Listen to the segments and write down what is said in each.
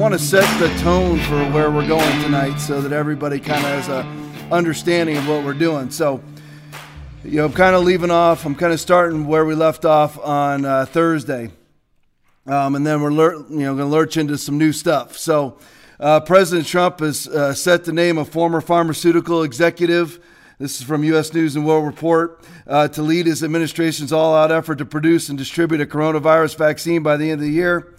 want to set the tone for where we're going tonight so that everybody kind of has a understanding of what we're doing. So, you know, I'm kind of leaving off. I'm kind of starting where we left off on uh, Thursday, um, and then we're lur- you know going to lurch into some new stuff. So, uh, President Trump has uh, set the name of former pharmaceutical executive. This is from U.S. News and World Report uh, to lead his administration's all-out effort to produce and distribute a coronavirus vaccine by the end of the year.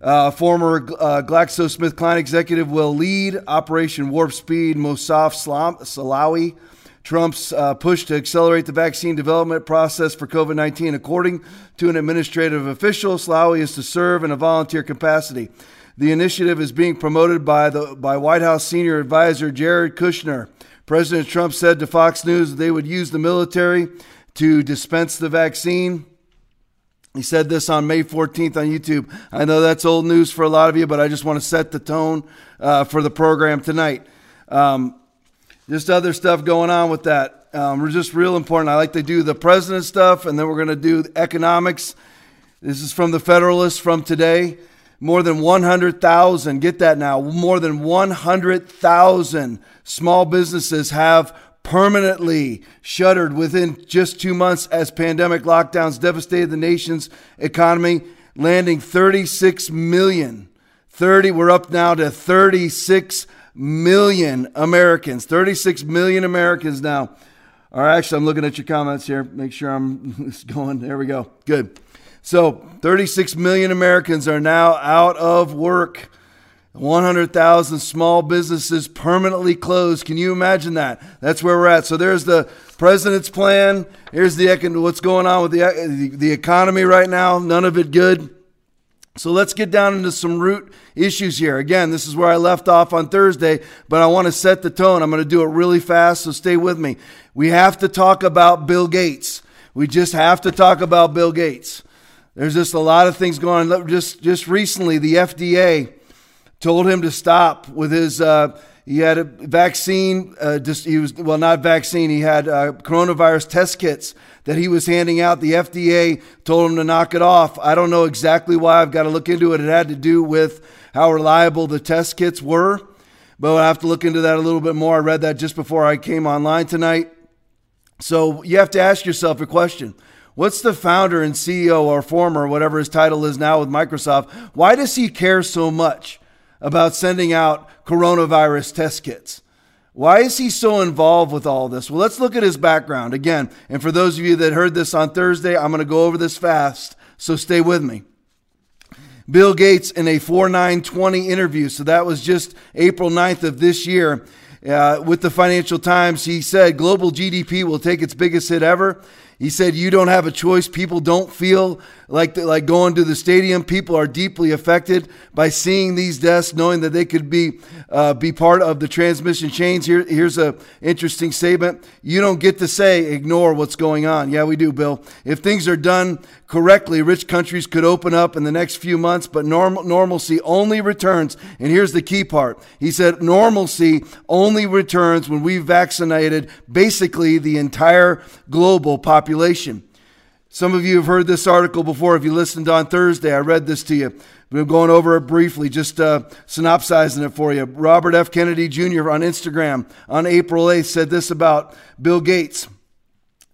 Uh, former uh, GlaxoSmithKline executive will lead Operation Warp Speed. Moncef Slaoui, Trump's uh, push to accelerate the vaccine development process for COVID 19. According to an administrative official, Slaoui is to serve in a volunteer capacity. The initiative is being promoted by, the, by White House senior advisor Jared Kushner. President Trump said to Fox News that they would use the military to dispense the vaccine. He said this on May 14th on YouTube. I know that's old news for a lot of you, but I just want to set the tone uh, for the program tonight. Um, just other stuff going on with that. Um, we're just real important. I like to do the president stuff, and then we're going to do economics. This is from the Federalist from today. More than 100,000, get that now, more than 100,000 small businesses have permanently shuttered within just two months as pandemic lockdowns devastated the nation's economy, landing 36 million. 30, we're up now to 36 million Americans. 36 million Americans now. All right, actually, I'm looking at your comments here. Make sure I'm going. There we go. Good. So, 36 million Americans are now out of work. 100,000 small businesses permanently closed. Can you imagine that? That's where we're at. So there's the president's plan. Here's the what's going on with the the economy right now. None of it good. So let's get down into some root issues here. Again, this is where I left off on Thursday, but I want to set the tone. I'm going to do it really fast, so stay with me. We have to talk about Bill Gates. We just have to talk about Bill Gates. There's just a lot of things going on. Just just recently, the FDA told him to stop with his. Uh, he had a vaccine. Uh, just, he was well, not vaccine. He had uh, coronavirus test kits that he was handing out. The FDA told him to knock it off. I don't know exactly why. I've got to look into it. It had to do with how reliable the test kits were, but I have to look into that a little bit more. I read that just before I came online tonight. So you have to ask yourself a question. What's the founder and CEO or former, whatever his title is now with Microsoft? Why does he care so much? About sending out coronavirus test kits. Why is he so involved with all this? Well, let's look at his background again. And for those of you that heard this on Thursday, I'm going to go over this fast, so stay with me. Bill Gates in a 4920 interview, so that was just April 9th of this year, uh, with the Financial Times, he said global GDP will take its biggest hit ever. He said, You don't have a choice. People don't feel like, the, like going to the stadium. People are deeply affected by seeing these deaths, knowing that they could be, uh, be part of the transmission chains. Here, here's an interesting statement You don't get to say, ignore what's going on. Yeah, we do, Bill. If things are done correctly, rich countries could open up in the next few months, but normal, normalcy only returns. And here's the key part He said, Normalcy only returns when we've vaccinated basically the entire global population population. Some of you have heard this article before. If you listened on Thursday, I read this to you. We're going over it briefly, just uh, synopsizing it for you. Robert F. Kennedy Jr. on Instagram on April 8th said this about Bill Gates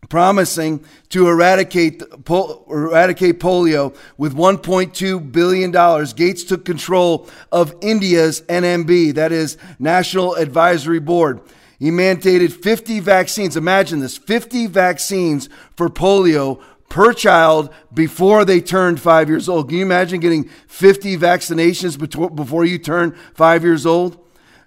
promising to eradicate, eradicate polio with $1.2 billion. Gates took control of India's NMB, that is, National Advisory Board. He mandated 50 vaccines. Imagine this 50 vaccines for polio per child before they turned five years old. Can you imagine getting 50 vaccinations before you turn five years old?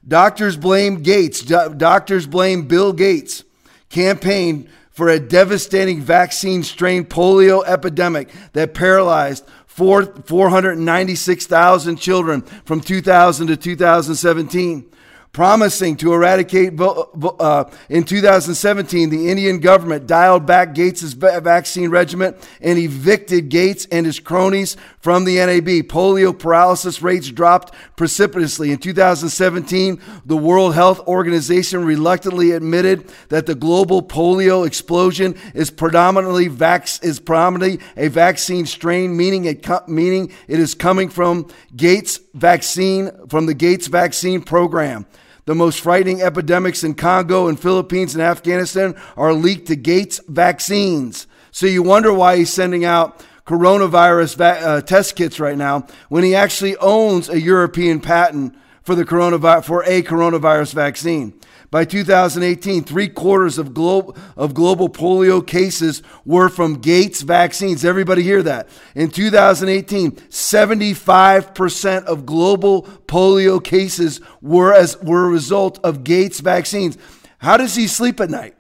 Doctors blame Gates. doctors blame Bill Gates. Campaign for a devastating vaccine strain polio epidemic that paralyzed 496,000 children from 2000 to 2017. Promising to eradicate. Uh, in 2017, the Indian government dialed back Gates' vaccine regimen and evicted Gates and his cronies from the NAB. Polio paralysis rates dropped precipitously. In 2017, the World Health Organization reluctantly admitted that the global polio explosion is predominantly vac- is predominantly a vaccine strain, meaning it meaning it is coming from Gates vaccine from the Gates vaccine program. The most frightening epidemics in Congo and Philippines and Afghanistan are leaked to Gates vaccines. So you wonder why he's sending out coronavirus va- uh, test kits right now when he actually owns a European patent for the coronavirus for a coronavirus vaccine. By 2018, three quarters of, glo- of global polio cases were from Gates vaccines. Everybody hear that? In 2018, 75% of global polio cases were, as, were a result of Gates vaccines. How does he sleep at night?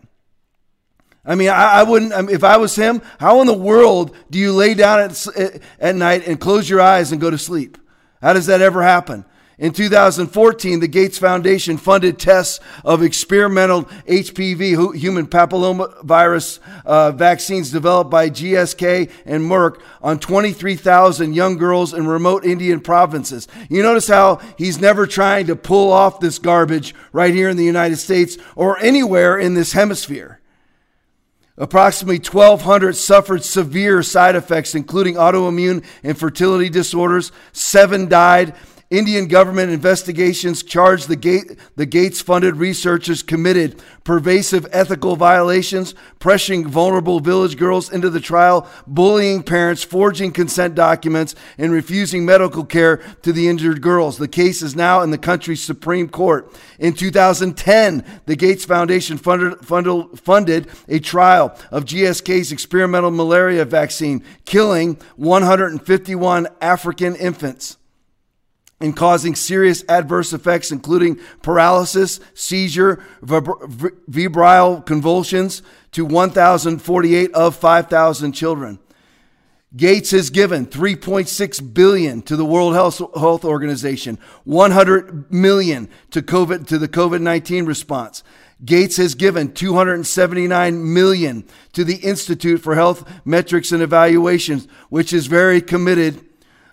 I mean, I, I wouldn't, I mean, if I was him, how in the world do you lay down at, at night and close your eyes and go to sleep? How does that ever happen? In 2014, the Gates Foundation funded tests of experimental HPV, human papillomavirus uh, vaccines developed by GSK and Merck on 23,000 young girls in remote Indian provinces. You notice how he's never trying to pull off this garbage right here in the United States or anywhere in this hemisphere. Approximately 1,200 suffered severe side effects, including autoimmune and fertility disorders. Seven died Indian government investigations charge the, Gate, the Gates funded researchers committed pervasive ethical violations, pressuring vulnerable village girls into the trial, bullying parents, forging consent documents, and refusing medical care to the injured girls. The case is now in the country's Supreme Court. In 2010, the Gates Foundation funded, funded, funded a trial of GSK's experimental malaria vaccine, killing 151 African infants and causing serious adverse effects, including paralysis, seizure, febrile convulsions, to 1,048 of 5,000 children. Gates has given 3.6 billion to the World Health Organization, 100 million to COVID to the COVID-19 response. Gates has given 279 million to the Institute for Health Metrics and Evaluations, which is very committed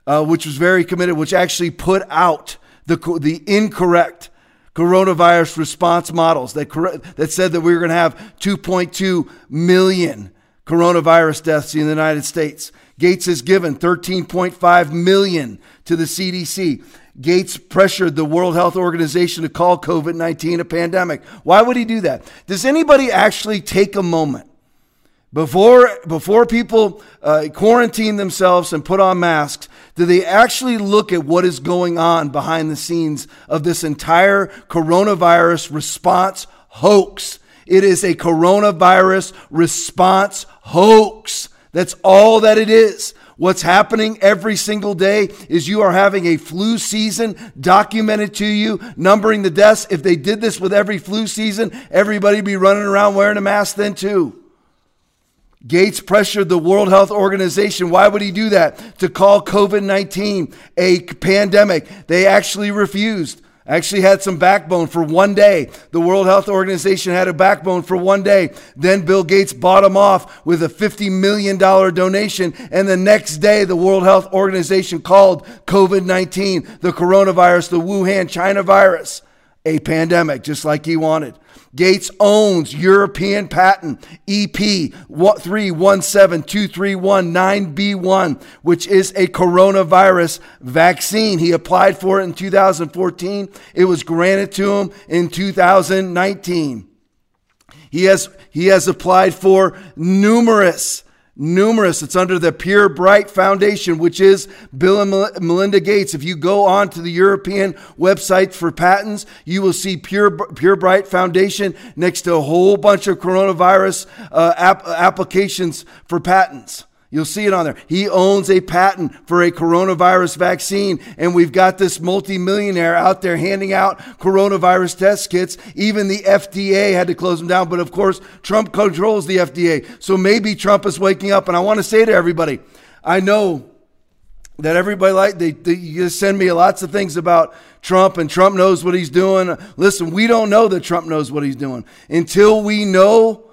uh, which was very committed, which actually put out the, the incorrect coronavirus response models that, that said that we were going to have 2.2 million coronavirus deaths in the United States. Gates has given 13.5 million to the CDC. Gates pressured the World Health Organization to call COVID 19 a pandemic. Why would he do that? Does anybody actually take a moment before, before people uh, quarantine themselves and put on masks, do they actually look at what is going on behind the scenes of this entire coronavirus response hoax? It is a coronavirus response hoax. That's all that it is. What's happening every single day is you are having a flu season documented to you, numbering the deaths. If they did this with every flu season, everybody be running around wearing a mask then too. Gates pressured the World Health Organization. Why would he do that? To call COVID 19 a pandemic. They actually refused. Actually, had some backbone for one day. The World Health Organization had a backbone for one day. Then Bill Gates bought them off with a $50 million donation. And the next day, the World Health Organization called COVID 19, the coronavirus, the Wuhan China virus, a pandemic, just like he wanted. Gates owns European patent EP 317231-9B1, which is a coronavirus vaccine. He applied for it in 2014. It was granted to him in 2019. He has, he has applied for numerous numerous. It's under the Pirbright Foundation, which is Bill and Melinda Gates. If you go on to the European website for patents, you will see Pure, Pirbright Foundation next to a whole bunch of coronavirus uh, ap- applications for patents. You'll see it on there. He owns a patent for a coronavirus vaccine, and we've got this multimillionaire out there handing out coronavirus test kits. Even the FDA had to close them down, but of course, Trump controls the FDA. So maybe Trump is waking up. And I want to say to everybody, I know that everybody like they, they you send me lots of things about Trump and Trump knows what he's doing. Listen, we don't know that Trump knows what he's doing until we know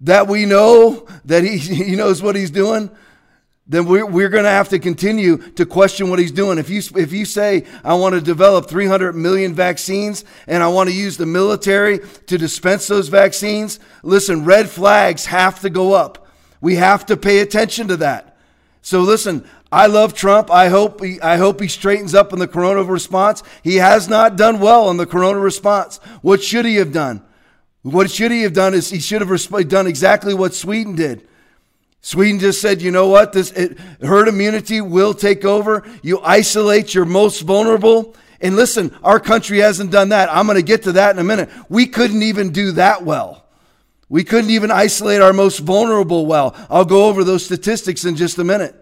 that we know that he, he knows what he's doing. Then we're, we're going to have to continue to question what he's doing. If you, if you say, I want to develop 300 million vaccines and I want to use the military to dispense those vaccines, listen, red flags have to go up. We have to pay attention to that. So listen, I love Trump. I hope he, I hope he straightens up in the corona response. He has not done well in the corona response. What should he have done? What should he have done is he should have done exactly what Sweden did. Sweden just said, you know what? This it, herd immunity will take over. You isolate your most vulnerable. And listen, our country hasn't done that. I'm going to get to that in a minute. We couldn't even do that well. We couldn't even isolate our most vulnerable well. I'll go over those statistics in just a minute.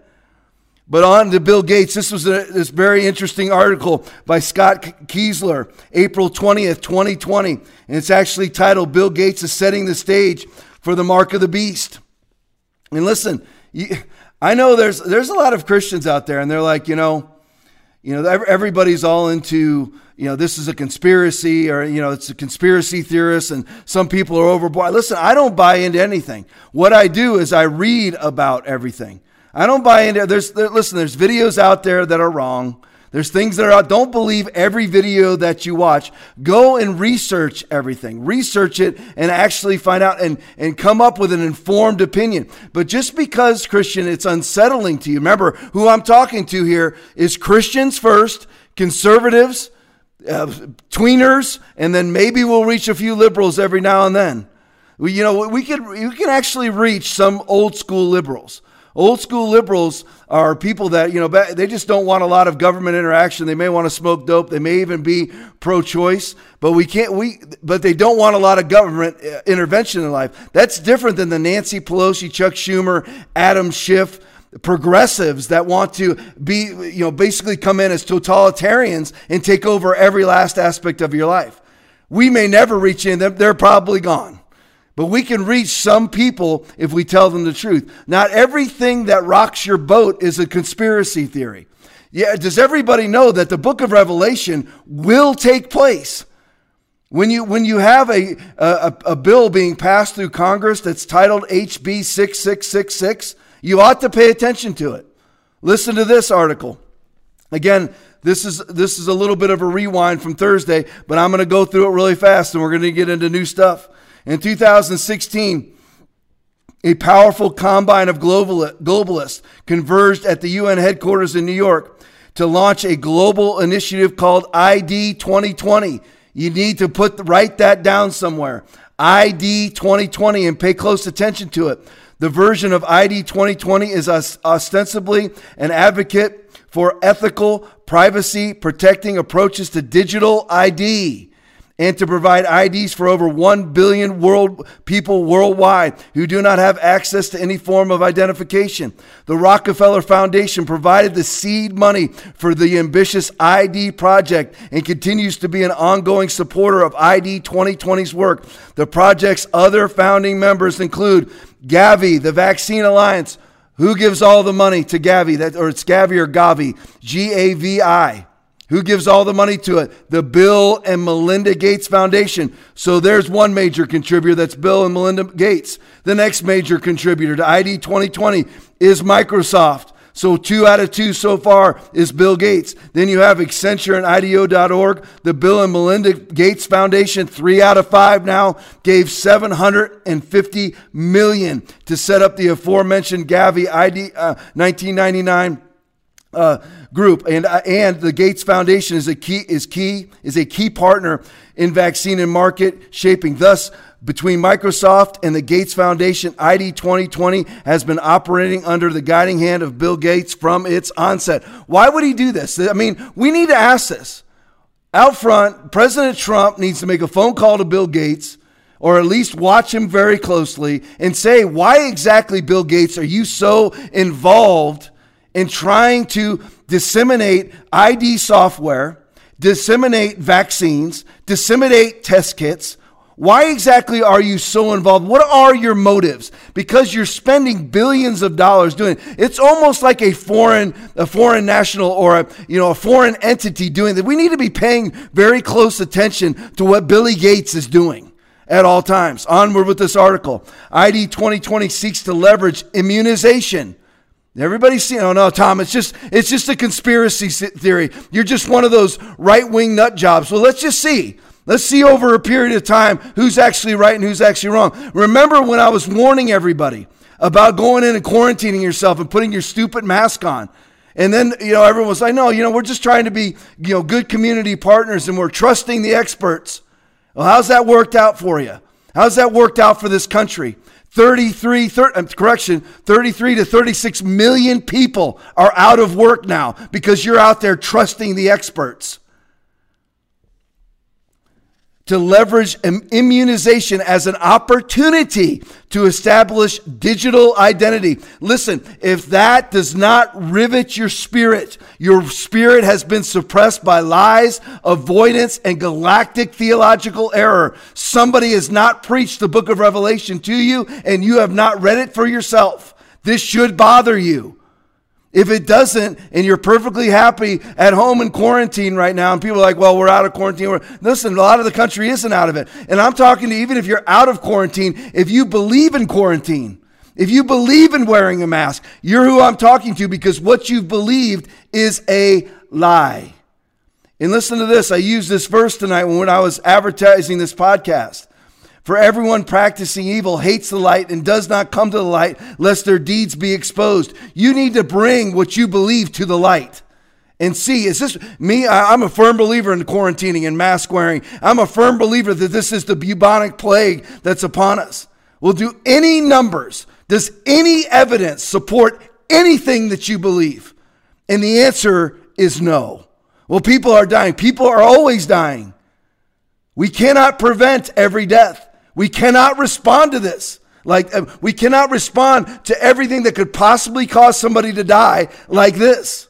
But on to Bill Gates. This was a, this very interesting article by Scott Kiesler, April 20th, 2020. And it's actually titled Bill Gates is Setting the Stage for the Mark of the Beast. And listen, you, I know there's, there's a lot of Christians out there, and they're like, you know, you know, everybody's all into, you know, this is a conspiracy or, you know, it's a conspiracy theorist and some people are overboard. Listen, I don't buy into anything. What I do is I read about everything. I don't buy into there's there, listen, there's videos out there that are wrong. There's things that are out. Don't believe every video that you watch. Go and research everything. Research it and actually find out and, and come up with an informed opinion. But just because, Christian, it's unsettling to you, remember who I'm talking to here is Christians first, conservatives, uh, tweeners, and then maybe we'll reach a few liberals every now and then. We, you know, we can, we can actually reach some old school liberals. Old school liberals are people that, you know, they just don't want a lot of government interaction. They may want to smoke dope. They may even be pro choice, but we can't, we, but they don't want a lot of government uh, intervention in life. That's different than the Nancy Pelosi, Chuck Schumer, Adam Schiff, progressives that want to be, you know, basically come in as totalitarians and take over every last aspect of your life. We may never reach in them. They're probably gone. But we can reach some people if we tell them the truth. Not everything that rocks your boat is a conspiracy theory. Yeah, does everybody know that the book of Revelation will take place? When you, when you have a, a, a bill being passed through Congress that's titled HB 6666, you ought to pay attention to it. Listen to this article. Again, this is, this is a little bit of a rewind from Thursday, but I'm going to go through it really fast and we're going to get into new stuff. In 2016, a powerful combine of globalists converged at the UN headquarters in New York to launch a global initiative called ID 2020. You need to put write that down somewhere. ID 2020 and pay close attention to it. The version of ID 2020 is ostensibly an advocate for ethical, privacy protecting approaches to digital ID and to provide IDs for over 1 billion world people worldwide who do not have access to any form of identification. The Rockefeller Foundation provided the seed money for the ambitious ID project and continues to be an ongoing supporter of ID 2020's work. The project's other founding members include Gavi, the Vaccine Alliance. Who gives all the money to Gavi? That, or it's Gavi or Gavi, G A V I. Who gives all the money to it? The Bill and Melinda Gates Foundation. So there's one major contributor, that's Bill and Melinda Gates. The next major contributor to ID 2020 is Microsoft. So two out of two so far is Bill Gates. Then you have Accenture and IDEO.org. The Bill and Melinda Gates Foundation, three out of five now, gave 750 million to set up the aforementioned Gavi ID uh, 1999 uh, group, and uh, and the Gates Foundation is a key is key is a key partner in vaccine and market shaping. Thus, between Microsoft and the Gates Foundation, ID 2020 has been operating under the guiding hand of Bill Gates from its onset. Why would he do this? I mean, we need to ask this. Out front, President Trump needs to make a phone call to Bill Gates or at least watch him very closely and say, why exactly, Bill Gates, are you so involved in trying to disseminate ID software, disseminate vaccines, disseminate test kits. Why exactly are you so involved? What are your motives? Because you're spending billions of dollars doing it. It's almost like a foreign, a foreign national or a, you know, a foreign entity doing that. We need to be paying very close attention to what Billy Gates is doing at all times. Onward with this article. ID 2020 seeks to leverage immunization. Everybody's saying, oh no, Tom, it's just, it's just a conspiracy theory. You're just one of those right wing nut jobs. Well, let's just see. Let's see over a period of time who's actually right and who's actually wrong. Remember when I was warning everybody about going in and quarantining yourself and putting your stupid mask on? And then, you know, everyone was like, no, you know, we're just trying to be, you know, good community partners and we're trusting the experts. Well, how's that worked out for you? How's that worked out for this country? 33, 30, uh, correction, 33 to 36 million people are out of work now because you're out there trusting the experts to leverage immunization as an opportunity to establish digital identity. Listen, if that does not rivet your spirit, your spirit has been suppressed by lies, avoidance, and galactic theological error. Somebody has not preached the book of Revelation to you, and you have not read it for yourself. This should bother you. If it doesn't, and you're perfectly happy at home in quarantine right now, and people are like, well, we're out of quarantine. Listen, a lot of the country isn't out of it. And I'm talking to even if you're out of quarantine, if you believe in quarantine, if you believe in wearing a mask, you're who I'm talking to because what you've believed is a lie. And listen to this. I used this verse tonight when I was advertising this podcast. For everyone practicing evil hates the light and does not come to the light, lest their deeds be exposed. You need to bring what you believe to the light and see is this me? I'm a firm believer in quarantining and mask wearing. I'm a firm believer that this is the bubonic plague that's upon us. We'll do any numbers. Does any evidence support anything that you believe? And the answer is no. Well people are dying. People are always dying. We cannot prevent every death we cannot respond to this. Like, uh, we cannot respond to everything that could possibly cause somebody to die like this.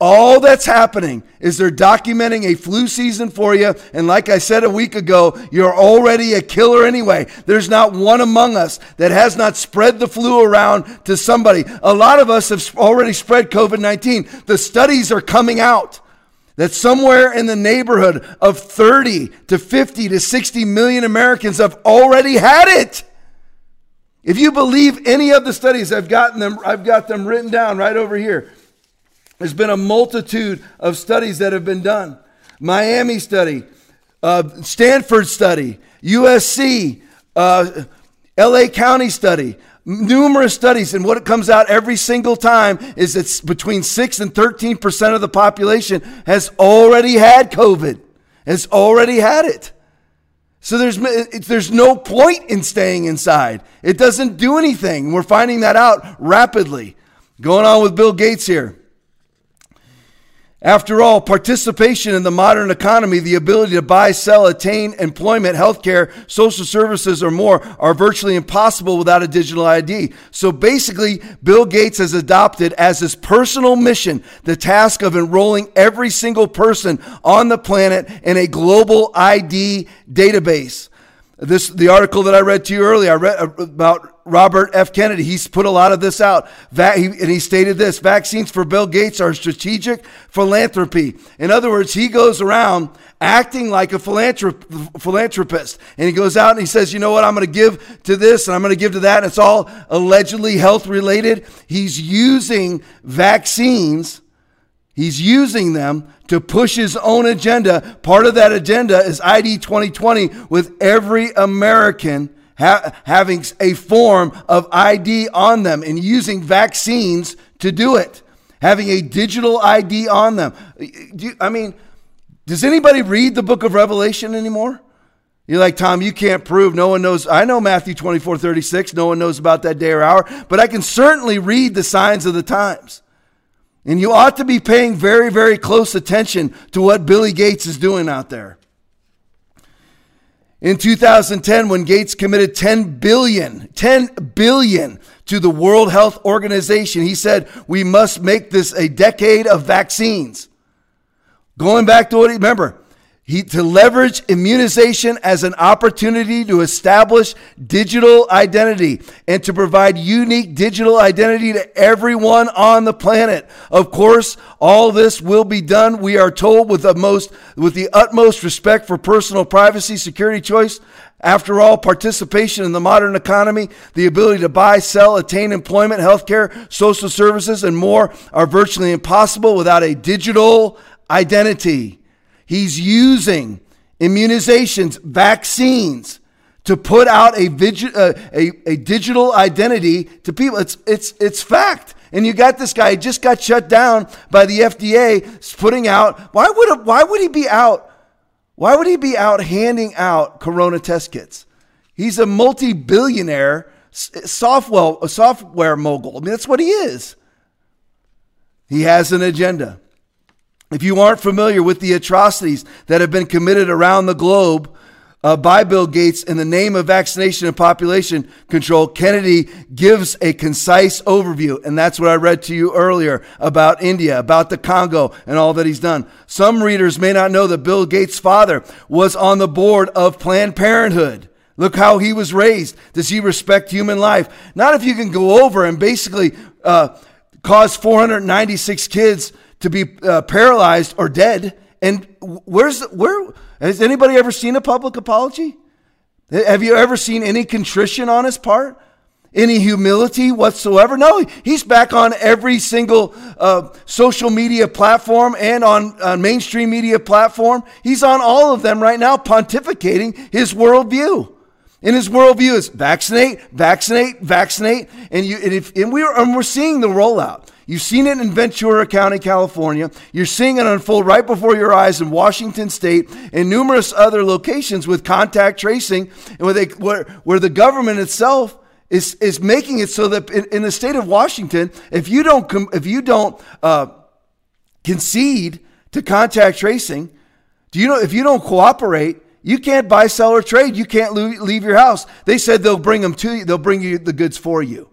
All that's happening is they're documenting a flu season for you. And like I said a week ago, you're already a killer anyway. There's not one among us that has not spread the flu around to somebody. A lot of us have already spread COVID 19. The studies are coming out that somewhere in the neighborhood of 30 to 50 to 60 million Americans have already had it. If you believe any of the studies, I've gotten them, I've got them written down right over here. There's been a multitude of studies that have been done. Miami study, uh, Stanford study, USC, uh, LA County study, numerous studies, and what it comes out every single time is that between 6 and 13% of the population has already had COVID, has already had it. So there's, there's no point in staying inside. It doesn't do anything. We're finding that out rapidly. Going on with Bill Gates here. After all, participation in the modern economy, the ability to buy, sell, attain employment, healthcare, social services, or more are virtually impossible without a digital ID. So basically, Bill Gates has adopted as his personal mission the task of enrolling every single person on the planet in a global ID database. This the article that I read to you earlier. I read uh, about Robert F. Kennedy. He's put a lot of this out, and he stated this: vaccines for Bill Gates are strategic philanthropy. In other words, he goes around acting like a philanthrop- philanthropist, and he goes out and he says, "You know what? I'm going to give to this, and I'm going to give to that." And it's all allegedly health related. He's using vaccines. He's using them to push his own agenda. Part of that agenda is ID 2020 with every American ha- having a form of ID on them and using vaccines to do it, having a digital ID on them. You, I mean, does anybody read the book of Revelation anymore? You're like, Tom, you can't prove. No one knows. I know Matthew 24, 36. No one knows about that day or hour, but I can certainly read the signs of the times. And you ought to be paying very, very close attention to what Billy Gates is doing out there. In 2010, when Gates committed 10 billion, 10 billion to the World Health Organization, he said, we must make this a decade of vaccines. Going back to what he, remember, he, to leverage immunization as an opportunity to establish digital identity and to provide unique digital identity to everyone on the planet. Of course, all this will be done, we are told, with the most with the utmost respect for personal privacy, security choice. After all, participation in the modern economy, the ability to buy, sell, attain employment, healthcare, social services, and more are virtually impossible without a digital identity. He's using immunizations, vaccines to put out a, uh, a, a digital identity to people. It's, it's, it's fact. And you got this guy, just got shut down by the FDA, putting out, why would, why would he be out? Why would he be out handing out corona test kits? He's a multi billionaire software, software mogul. I mean, that's what he is. He has an agenda. If you aren't familiar with the atrocities that have been committed around the globe uh, by Bill Gates in the name of vaccination and population control, Kennedy gives a concise overview. And that's what I read to you earlier about India, about the Congo, and all that he's done. Some readers may not know that Bill Gates' father was on the board of Planned Parenthood. Look how he was raised. Does he respect human life? Not if you can go over and basically uh, cause 496 kids to be uh, paralyzed or dead. And where's where has anybody ever seen a public apology? Have you ever seen any contrition on his part? Any humility whatsoever? No, he's back on every single uh, social media platform and on, on mainstream media platform. He's on all of them right now, pontificating his worldview. And his worldview is vaccinate, vaccinate, vaccinate, and you and, if, and we're and we're seeing the rollout. You've seen it in Ventura County, California. You're seeing it unfold right before your eyes in Washington State and numerous other locations with contact tracing, and where, they, where, where the government itself is, is making it so that in, in the state of Washington, if you don't, if you don't uh, concede to contact tracing, do you know if you don't cooperate, you can't buy, sell, or trade. You can't leave your house. They said they'll bring them to you. They'll bring you the goods for you.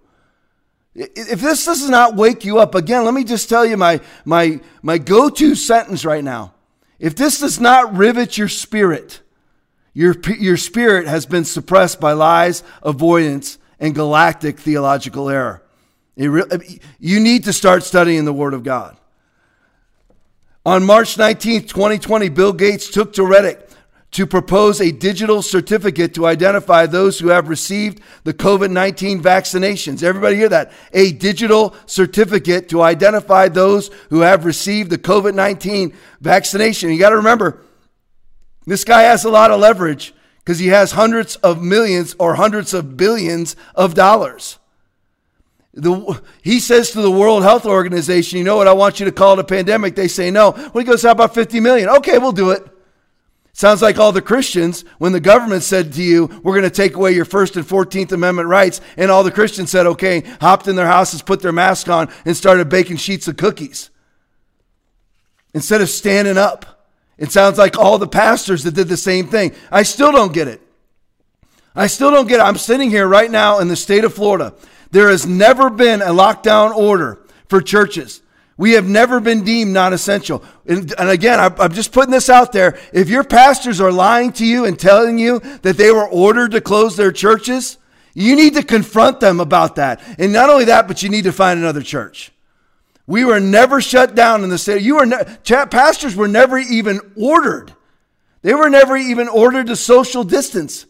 If this does not wake you up, again, let me just tell you my, my, my go to sentence right now. If this does not rivet your spirit, your, your spirit has been suppressed by lies, avoidance, and galactic theological error. Re- you need to start studying the Word of God. On March 19th, 2020, Bill Gates took to Reddit to propose a digital certificate to identify those who have received the COVID 19 vaccinations. Everybody hear that? A digital certificate to identify those who have received the COVID 19 vaccination. You got to remember, this guy has a lot of leverage because he has hundreds of millions or hundreds of billions of dollars. The, he says to the World Health Organization, You know what? I want you to call it a pandemic. They say no. Well, he goes, How about 50 million? Okay, we'll do it. Sounds like all the Christians, when the government said to you, we're going to take away your First and 14th Amendment rights, and all the Christians said, okay, hopped in their houses, put their mask on, and started baking sheets of cookies. Instead of standing up. It sounds like all the pastors that did the same thing. I still don't get it. I still don't get it. I'm sitting here right now in the state of Florida. There has never been a lockdown order for churches. We have never been deemed non essential. And, and, again, I, I'm just putting this out there. If your pastors are lying to you and telling you that they were ordered to close their churches, you need to confront them about that. And not only that, but you need to find another church. We were never shut down in the state. You were ne- pastors were never even ordered. They were never even ordered to social distance.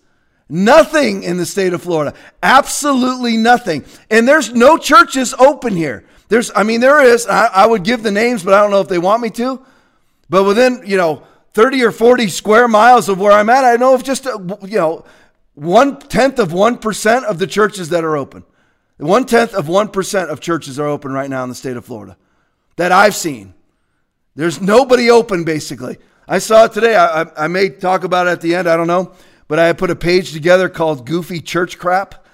Nothing in the state of Florida. Absolutely nothing. And there's no churches open here. There's, I mean, there is. I, I would give the names, but I don't know if they want me to. But within, you know, 30 or 40 square miles of where I'm at, I know of just, uh, you know, one tenth of 1% of the churches that are open. One tenth of 1% of churches are open right now in the state of Florida that I've seen. There's nobody open, basically. I saw it today. I, I, I may talk about it at the end. I don't know. But I put a page together called Goofy Church Crap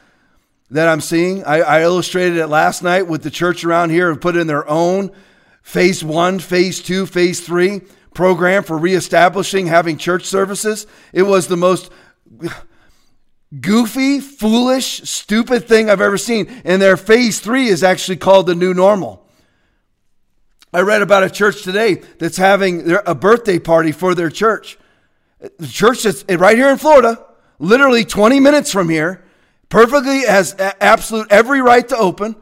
that I'm seeing. I, I illustrated it last night with the church around here have put in their own phase one, phase two, phase three program for reestablishing having church services. It was the most goofy, foolish, stupid thing I've ever seen. And their phase three is actually called the new normal. I read about a church today that's having their, a birthday party for their church. The church that's right here in Florida, literally 20 minutes from here, perfectly has absolute every right to open.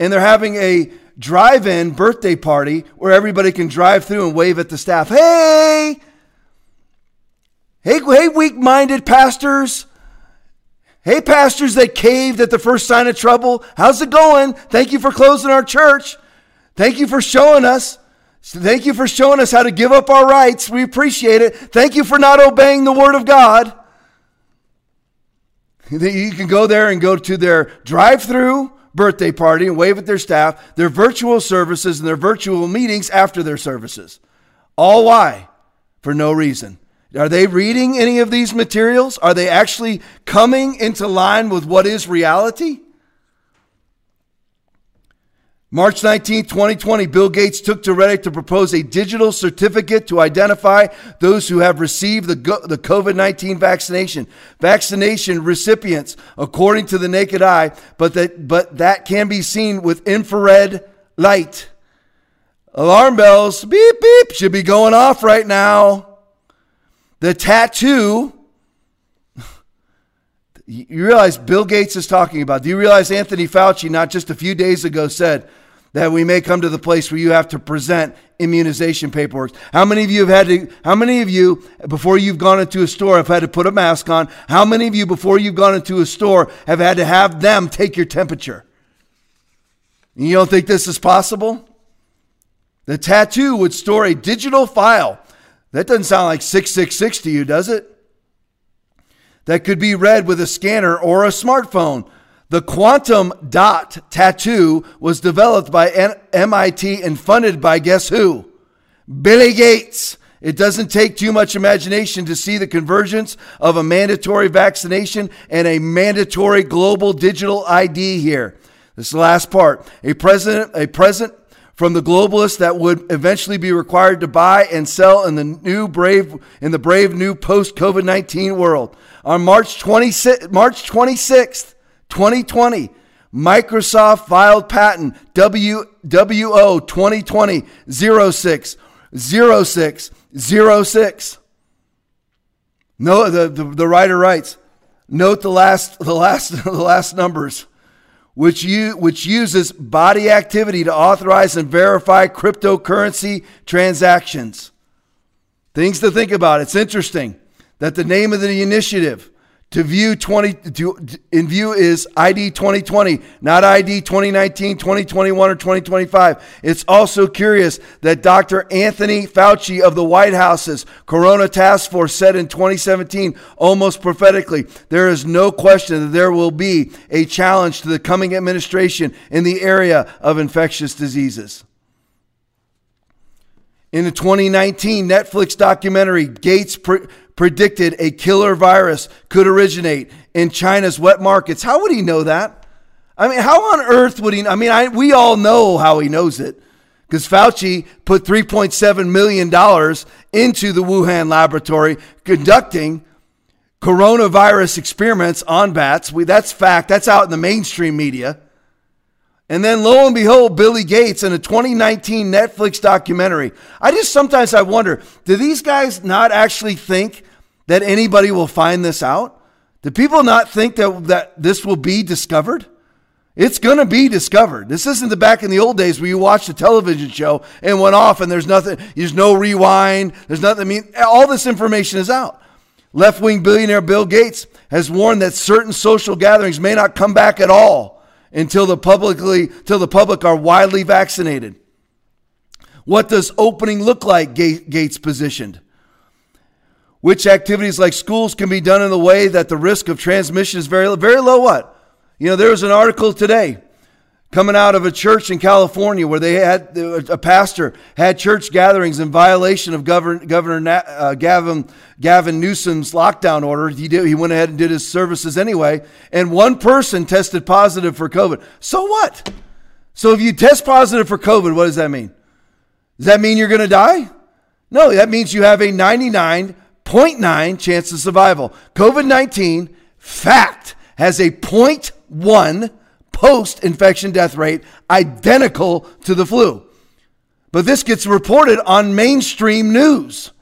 And they're having a drive in birthday party where everybody can drive through and wave at the staff. Hey! Hey, hey, weak minded pastors. Hey, pastors that caved at the first sign of trouble. How's it going? Thank you for closing our church. Thank you for showing us. Thank you for showing us how to give up our rights. We appreciate it. Thank you for not obeying the word of God. You can go there and go to their drive through birthday party and wave at their staff, their virtual services, and their virtual meetings after their services. All why? For no reason. Are they reading any of these materials? Are they actually coming into line with what is reality? March 19, 2020, Bill Gates took to Reddit to propose a digital certificate to identify those who have received the, the COVID 19 vaccination. Vaccination recipients, according to the naked eye, but that, but that can be seen with infrared light. Alarm bells, beep, beep, should be going off right now. The tattoo, you realize Bill Gates is talking about. Do you realize Anthony Fauci, not just a few days ago, said, that we may come to the place where you have to present immunization paperwork. How many of you have had to, how many of you, before you've gone into a store, have had to put a mask on? How many of you, before you've gone into a store, have had to have them take your temperature? You don't think this is possible? The tattoo would store a digital file. That doesn't sound like 666 to you, does it? That could be read with a scanner or a smartphone. The quantum dot tattoo was developed by MIT and funded by guess who? Billy Gates. It doesn't take too much imagination to see the convergence of a mandatory vaccination and a mandatory global digital ID here. This is the last part. A president, a present from the globalists that would eventually be required to buy and sell in the new brave in the brave new post COVID-19 world. On March 26 March 26th, 2020, Microsoft filed patent w, WO 2020 06 06 06. No, the, the, the writer writes, note the last, the last, the last numbers, which, you, which uses body activity to authorize and verify cryptocurrency transactions. Things to think about. It's interesting that the name of the initiative to view 20 to, in view is ID 2020, not ID 2019, 2021 or 2025. It's also curious that Dr. Anthony Fauci of the White House's Corona Task Force said in 2017 almost prophetically, there is no question that there will be a challenge to the coming administration in the area of infectious diseases. In the 2019 Netflix documentary, Gates pre- predicted a killer virus could originate in China's wet markets. How would he know that? I mean, how on earth would he? I mean, I, we all know how he knows it because Fauci put $3.7 million into the Wuhan laboratory conducting coronavirus experiments on bats. We, that's fact. That's out in the mainstream media. And then lo and behold, Billy Gates in a 2019 Netflix documentary. I just sometimes I wonder, do these guys not actually think that anybody will find this out? Do people not think that, that this will be discovered? It's going to be discovered. This isn't the back in the old days where you watched a television show and went off and there's nothing, there's no rewind, there's nothing. I mean, all this information is out. Left wing billionaire Bill Gates has warned that certain social gatherings may not come back at all until the publicly till the public are widely vaccinated. What does opening look like? Gates positioned. Which activities like schools can be done in the way that the risk of transmission is very very low? What? You know, there was an article today coming out of a church in California where they had a pastor had church gatherings in violation of Governor, Governor uh, Gavin, Gavin Newsom's lockdown order. He, did, he went ahead and did his services anyway, and one person tested positive for COVID. So what? So if you test positive for COVID, what does that mean? Does that mean you're going to die? No, that means you have a 99.9 chance of survival. COVID 19, fact, has a 0.1 post infection death rate identical to the flu. But this gets reported on mainstream news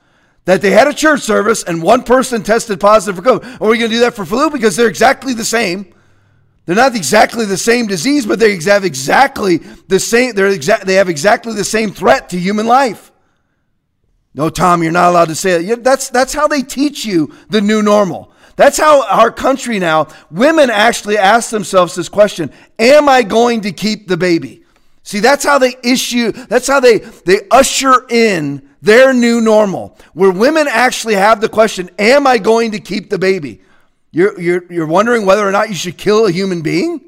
that they had a church service and one person tested positive for COVID. Are we going to do that for flu? Because they're exactly the same. They're not exactly the same disease, but they have exactly the same. They're exact. They have exactly the same threat to human life. No, Tom, you're not allowed to say that. That's that's how they teach you the new normal. That's how our country now. Women actually ask themselves this question: Am I going to keep the baby? See, that's how they issue. That's how they they usher in their new normal, where women actually have the question: Am I going to keep the baby? You're, you're, you're wondering whether or not you should kill a human being?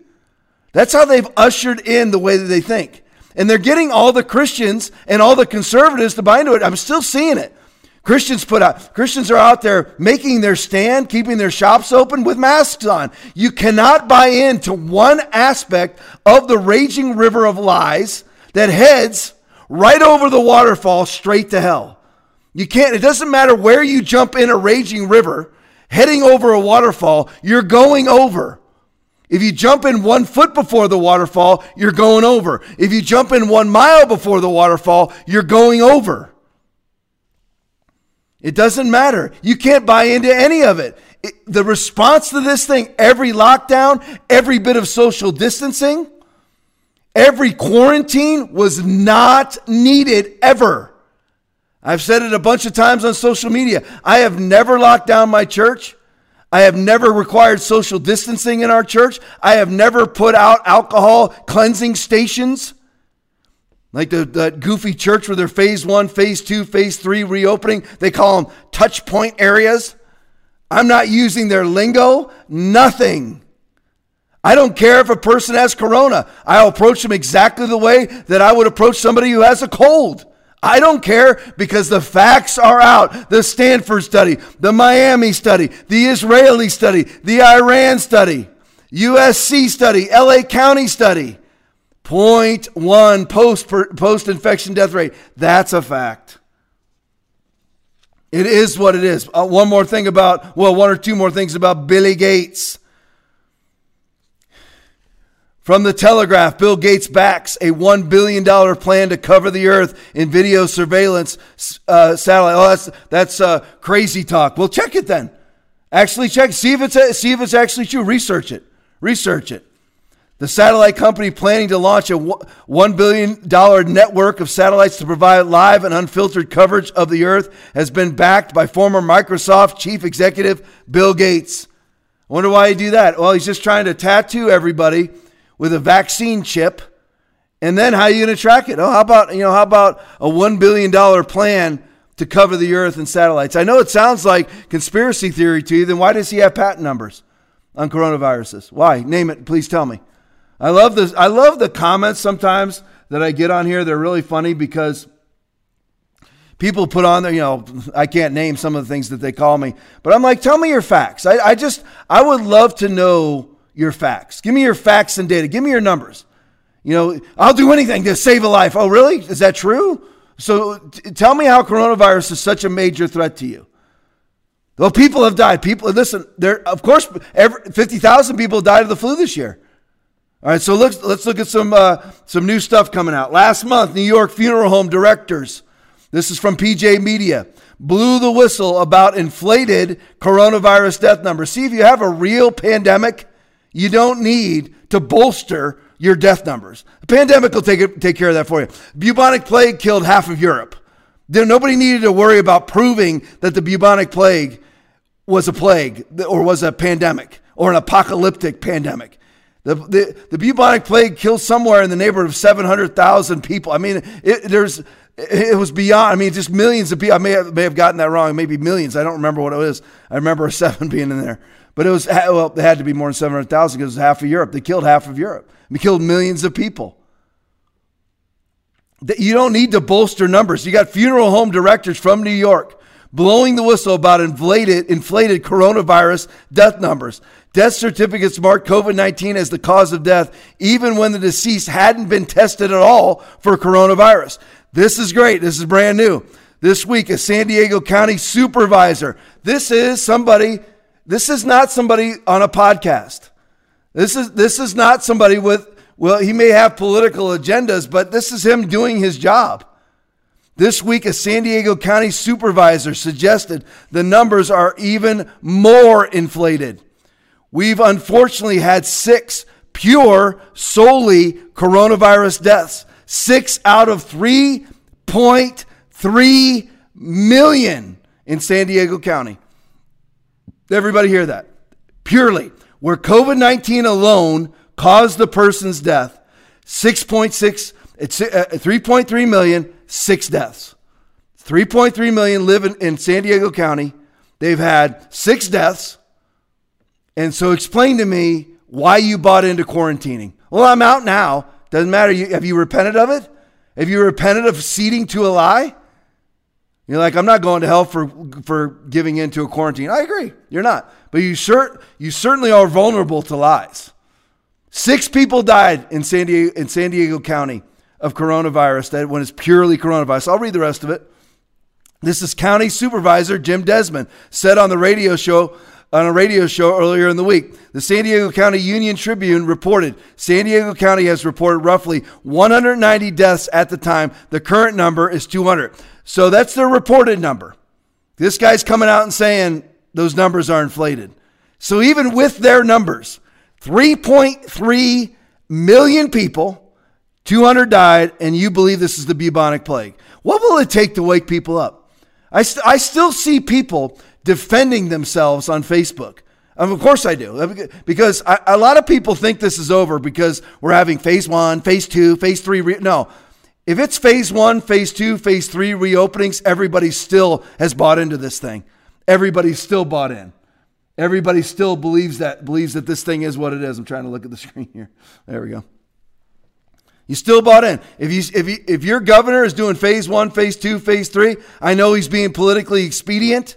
That's how they've ushered in the way that they think. And they're getting all the Christians and all the conservatives to buy into it. I'm still seeing it. Christians put out Christians are out there making their stand, keeping their shops open with masks on. You cannot buy into one aspect of the raging river of lies that heads right over the waterfall straight to hell. You can't, it doesn't matter where you jump in a raging river heading over a waterfall, you're going over. If you jump in one foot before the waterfall, you're going over. If you jump in one mile before the waterfall, you're going over. It doesn't matter. You can't buy into any of it. it. The response to this thing, every lockdown, every bit of social distancing, every quarantine was not needed ever. I've said it a bunch of times on social media. I have never locked down my church. I have never required social distancing in our church. I have never put out alcohol cleansing stations. Like the, that goofy church where they're phase one, phase two, phase three reopening. They call them touch point areas. I'm not using their lingo. Nothing. I don't care if a person has corona. I'll approach them exactly the way that I would approach somebody who has a cold. I don't care because the facts are out. The Stanford study, the Miami study, the Israeli study, the Iran study, USC study, LA County study. 0.1 post post infection death rate. That's a fact. It is what it is. Uh, one more thing about, well, one or two more things about Billy Gates. From the Telegraph, Bill Gates backs a $1 billion plan to cover the earth in video surveillance uh, satellite. Oh, that's, that's uh, crazy talk. Well, check it then. Actually, check. See if, it's, see if it's actually true. Research it. Research it. The satellite company planning to launch a $1 billion network of satellites to provide live and unfiltered coverage of the earth has been backed by former Microsoft chief executive Bill Gates. I wonder why he do that. Well, he's just trying to tattoo everybody with a vaccine chip. And then how are you going to track it? Oh, how about, you know, how about a $1 billion plan to cover the earth and satellites? I know it sounds like conspiracy theory to you. Then why does he have patent numbers on coronaviruses? Why? Name it. Please tell me. I love this. I love the comments sometimes that I get on here. They're really funny because people put on there, you know, I can't name some of the things that they call me, but I'm like, tell me your facts. I, I just, I would love to know your facts. Give me your facts and data. Give me your numbers. You know, I'll do anything to save a life. Oh, really? Is that true? So t- tell me how coronavirus is such a major threat to you. Well, people have died. People, listen, there, of course, 50,000 people died of the flu this year. All right, so let's, let's look at some, uh, some new stuff coming out. Last month, New York funeral home directors, this is from PJ Media, blew the whistle about inflated coronavirus death numbers. See, if you have a real pandemic, you don't need to bolster your death numbers. The pandemic will take, it, take care of that for you. Bubonic plague killed half of Europe. There, nobody needed to worry about proving that the bubonic plague was a plague or was a pandemic or an apocalyptic pandemic. The, the, the bubonic plague killed somewhere in the neighborhood of 700,000 people. I mean, it, there's, it was beyond, I mean, just millions of people. I may have, may have gotten that wrong, maybe millions. I don't remember what it was. I remember a seven being in there. But it was, well, it had to be more than 700,000 because it was half of Europe. They killed half of Europe. They killed millions of people. You don't need to bolster numbers. You got funeral home directors from New York blowing the whistle about inflated, inflated coronavirus death numbers. Death certificates mark COVID 19 as the cause of death, even when the deceased hadn't been tested at all for coronavirus. This is great. This is brand new. This week, a San Diego County supervisor. This is somebody this is not somebody on a podcast. This is, this is not somebody with, well, he may have political agendas, but this is him doing his job. This week, a San Diego County supervisor suggested the numbers are even more inflated. We've unfortunately had six pure, solely coronavirus deaths. Six out of 3.3 million in San Diego County. Everybody hear that? Purely, where COVID 19 alone caused the person's death, 6.6, it's uh, 3.3 million, six deaths. 3.3 million live in, in San Diego County. They've had six deaths. And so explain to me why you bought into quarantining. Well, I'm out now. Doesn't matter. You, have you repented of it? Have you repented of ceding to a lie? You're like, I'm not going to hell for, for giving into a quarantine. I agree. You're not. But you, cert, you certainly are vulnerable to lies. Six people died in San Diego, in San Diego County of coronavirus that when it's purely coronavirus. I'll read the rest of it. This is County Supervisor Jim Desmond said on the radio show on a radio show earlier in the week. The San Diego County Union Tribune reported San Diego County has reported roughly 190 deaths at the time. The current number is 200. So that's the reported number. This guy's coming out and saying those numbers are inflated. So even with their numbers, 3.3 million people, 200 died, and you believe this is the bubonic plague. What will it take to wake people up? I, st- I still see people defending themselves on Facebook. Um, of course I do. Because I, a lot of people think this is over because we're having phase one, phase two, phase three. Re- no. If it's phase one, phase two, phase three reopenings, everybody still has bought into this thing. Everybody's still bought in. Everybody still believes that believes that this thing is what it is. I'm trying to look at the screen here. There we go. You still bought in. If you if you, if your governor is doing phase one, phase two, phase three, I know he's being politically expedient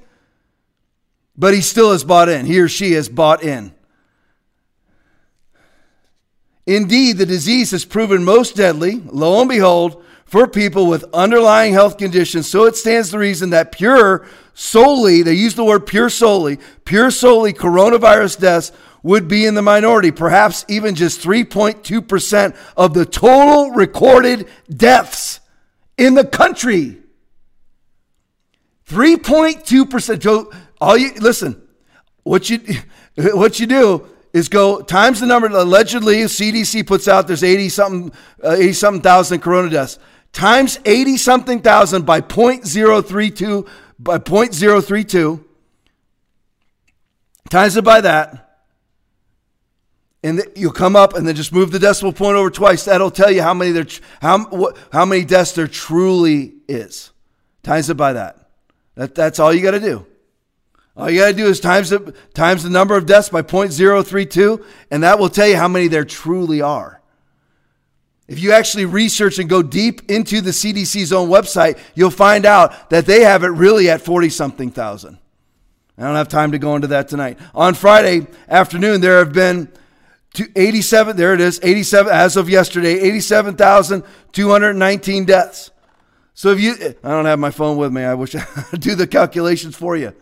but he still has bought in. He or she has bought in. Indeed, the disease has proven most deadly, lo and behold, for people with underlying health conditions. So it stands to reason that pure, solely, they use the word pure solely, pure solely coronavirus deaths would be in the minority, perhaps even just 3.2% of the total recorded deaths in the country. 3.2%. All you listen, what you what you do is go times the number allegedly CDC puts out there's 80 something uh, 80 something thousand corona deaths. Times 80 something thousand by 0.032 by 0.032 times it by that and you'll come up and then just move the decimal point over twice. That'll tell you how many there how how many deaths there truly is. Times it by that. That that's all you got to do all you got to do is times the, times the number of deaths by 0.032, and that will tell you how many there truly are. If you actually research and go deep into the CDC's own website, you'll find out that they have it really at 40 something thousand. I don't have time to go into that tonight. On Friday afternoon, there have been 87, there it is, 87, as of yesterday, 87,219 deaths. So if you, I don't have my phone with me. I wish I do the calculations for you.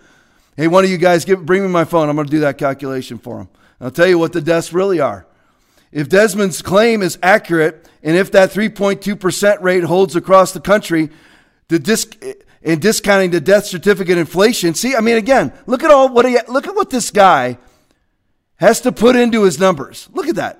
Hey, one of you guys, give, bring me my phone. I'm going to do that calculation for him. I'll tell you what the deaths really are. If Desmond's claim is accurate, and if that 3.2% rate holds across the country, the disc, and discounting the death certificate inflation, see, I mean, again, look at all what he, look at what this guy has to put into his numbers. Look at that.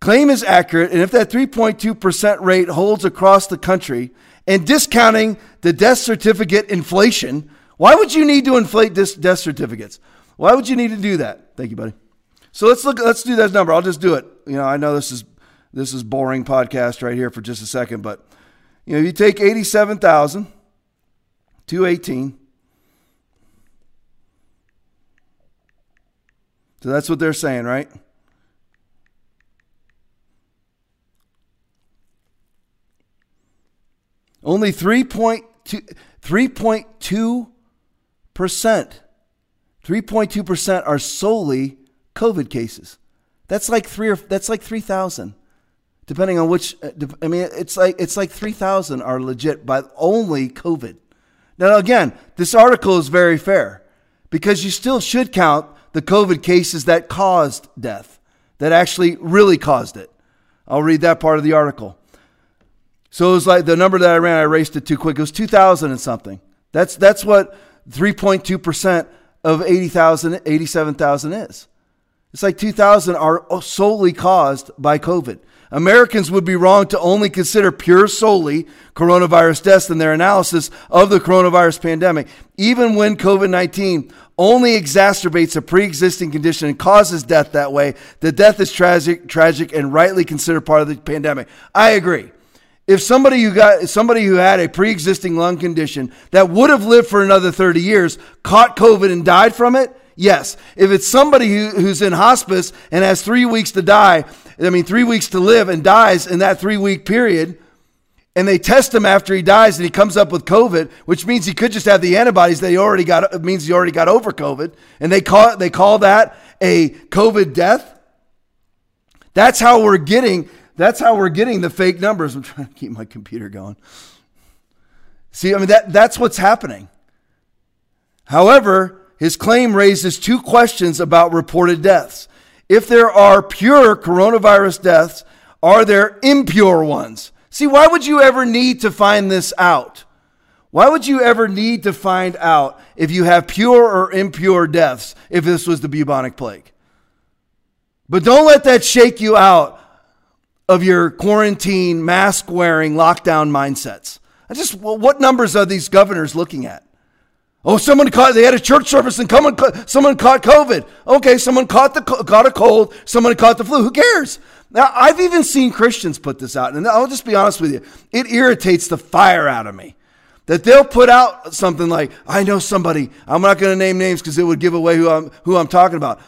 Claim is accurate, and if that 3.2% rate holds across the country, and discounting the death certificate inflation, why would you need to inflate this death certificates? Why would you need to do that? Thank you, buddy. So let's look. Let's do that number. I'll just do it. You know, I know this is this is boring podcast right here for just a second, but you know, you take eighty-seven thousand two eighteen. So that's what they're saying, right? Only 3.2, 3.2 percent. 3.2% are solely COVID cases. That's like three or that's like 3,000, depending on which. Uh, I mean, it's like it's like 3,000 are legit, but only COVID. Now, again, this article is very fair because you still should count the COVID cases that caused death, that actually really caused it. I'll read that part of the article. So it was like the number that I ran, I erased it too quick. It was 2,000 and something. That's, that's what 3.2% of 80,000, 87,000 is. It's like 2,000 are solely caused by COVID. Americans would be wrong to only consider pure solely coronavirus deaths in their analysis of the coronavirus pandemic, even when COVID 19 only exacerbates a pre existing condition and causes death that way. The death is tragic, tragic and rightly considered part of the pandemic. I agree. If somebody who got somebody who had a pre-existing lung condition that would have lived for another 30 years caught COVID and died from it, yes. If it's somebody who, who's in hospice and has three weeks to die, I mean three weeks to live and dies in that three week period, and they test him after he dies and he comes up with COVID, which means he could just have the antibodies that he already got. It means he already got over COVID, and they call they call that a COVID death. That's how we're getting that's how we're getting the fake numbers. I'm trying to keep my computer going. See, I mean, that, that's what's happening. However, his claim raises two questions about reported deaths. If there are pure coronavirus deaths, are there impure ones? See, why would you ever need to find this out? Why would you ever need to find out if you have pure or impure deaths if this was the bubonic plague? But don't let that shake you out of your quarantine, mask wearing, lockdown mindsets. I just, what numbers are these governors looking at? Oh, someone caught, they had a church service and someone, someone caught COVID. Okay, someone caught, the, caught a cold, someone caught the flu. Who cares? Now, I've even seen Christians put this out, and I'll just be honest with you. It irritates the fire out of me that they'll put out something like, I know somebody, I'm not going to name names because it would give away who I'm, who I'm talking about.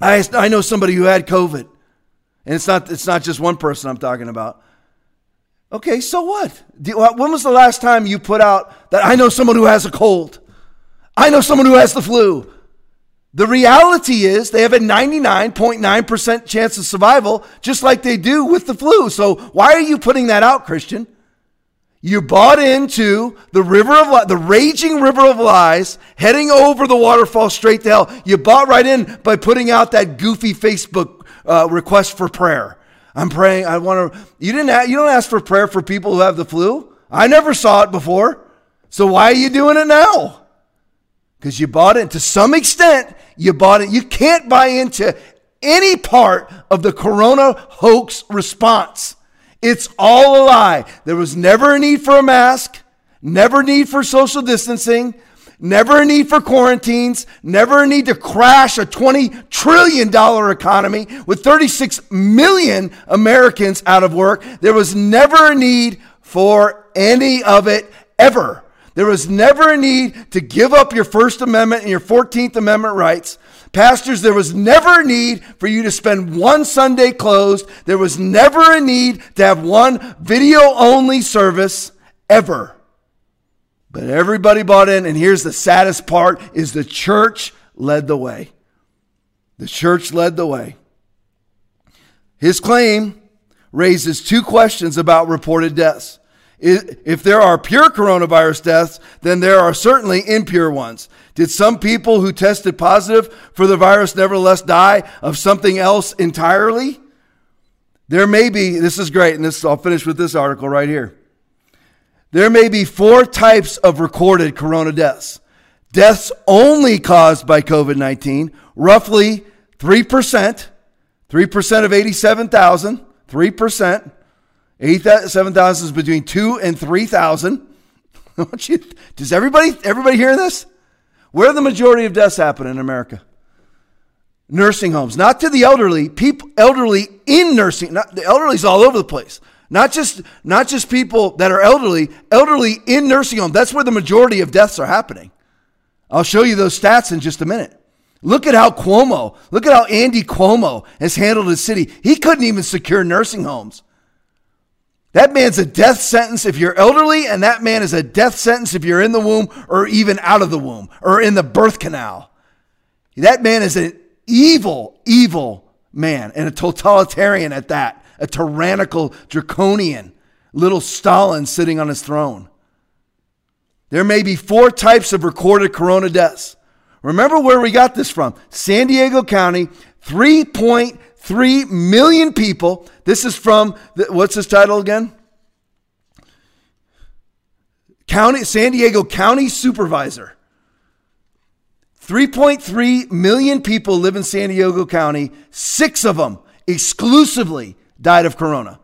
I, I know somebody who had COVID. And it's not, it's not just one person I'm talking about. Okay, so what? When was the last time you put out that I know someone who has a cold? I know someone who has the flu. The reality is they have a 99.9% chance of survival, just like they do with the flu. So why are you putting that out, Christian? You bought into the river of the raging river of lies, heading over the waterfall straight to hell. You bought right in by putting out that goofy Facebook uh, request for prayer. I'm praying. I want to. You didn't. you don't ask for prayer for people who have the flu. I never saw it before. So why are you doing it now? Because you bought it. To some extent, you bought it. You can't buy into any part of the corona hoax response. It's all a lie. There was never a need for a mask, never need for social distancing, Never a need for quarantines, never a need to crash a $20 trillion economy with 36 million Americans out of work. There was never a need for any of it ever. There was never a need to give up your First Amendment and your 14th Amendment rights. Pastors, there was never a need for you to spend one Sunday closed. There was never a need to have one video only service ever. But everybody bought in, and here's the saddest part is the church led the way. The church led the way. His claim raises two questions about reported deaths. If there are pure coronavirus deaths, then there are certainly impure ones. Did some people who tested positive for the virus nevertheless die of something else entirely? There may be, this is great, and this I'll finish with this article right here. There may be four types of recorded corona deaths. Deaths only caused by COVID 19, roughly 3%, 3% of 87,000, 3%. 87,000 is between 2 and 3,000. Does everybody everybody hear this? Where the majority of deaths happen in America? Nursing homes, not to the elderly, people elderly in nursing, not the elderly's all over the place. Not just not just people that are elderly, elderly in nursing homes. That's where the majority of deaths are happening. I'll show you those stats in just a minute. Look at how Cuomo, look at how Andy Cuomo has handled his city. He couldn't even secure nursing homes. That man's a death sentence if you're elderly, and that man is a death sentence if you're in the womb or even out of the womb or in the birth canal. That man is an evil, evil man and a totalitarian at that a tyrannical, draconian little Stalin sitting on his throne. There may be four types of recorded corona deaths. Remember where we got this from San Diego County, 3.3 million people. This is from, the, what's this title again? County, San Diego County Supervisor. 3.3 million people live in San Diego County. Six of them exclusively died of corona.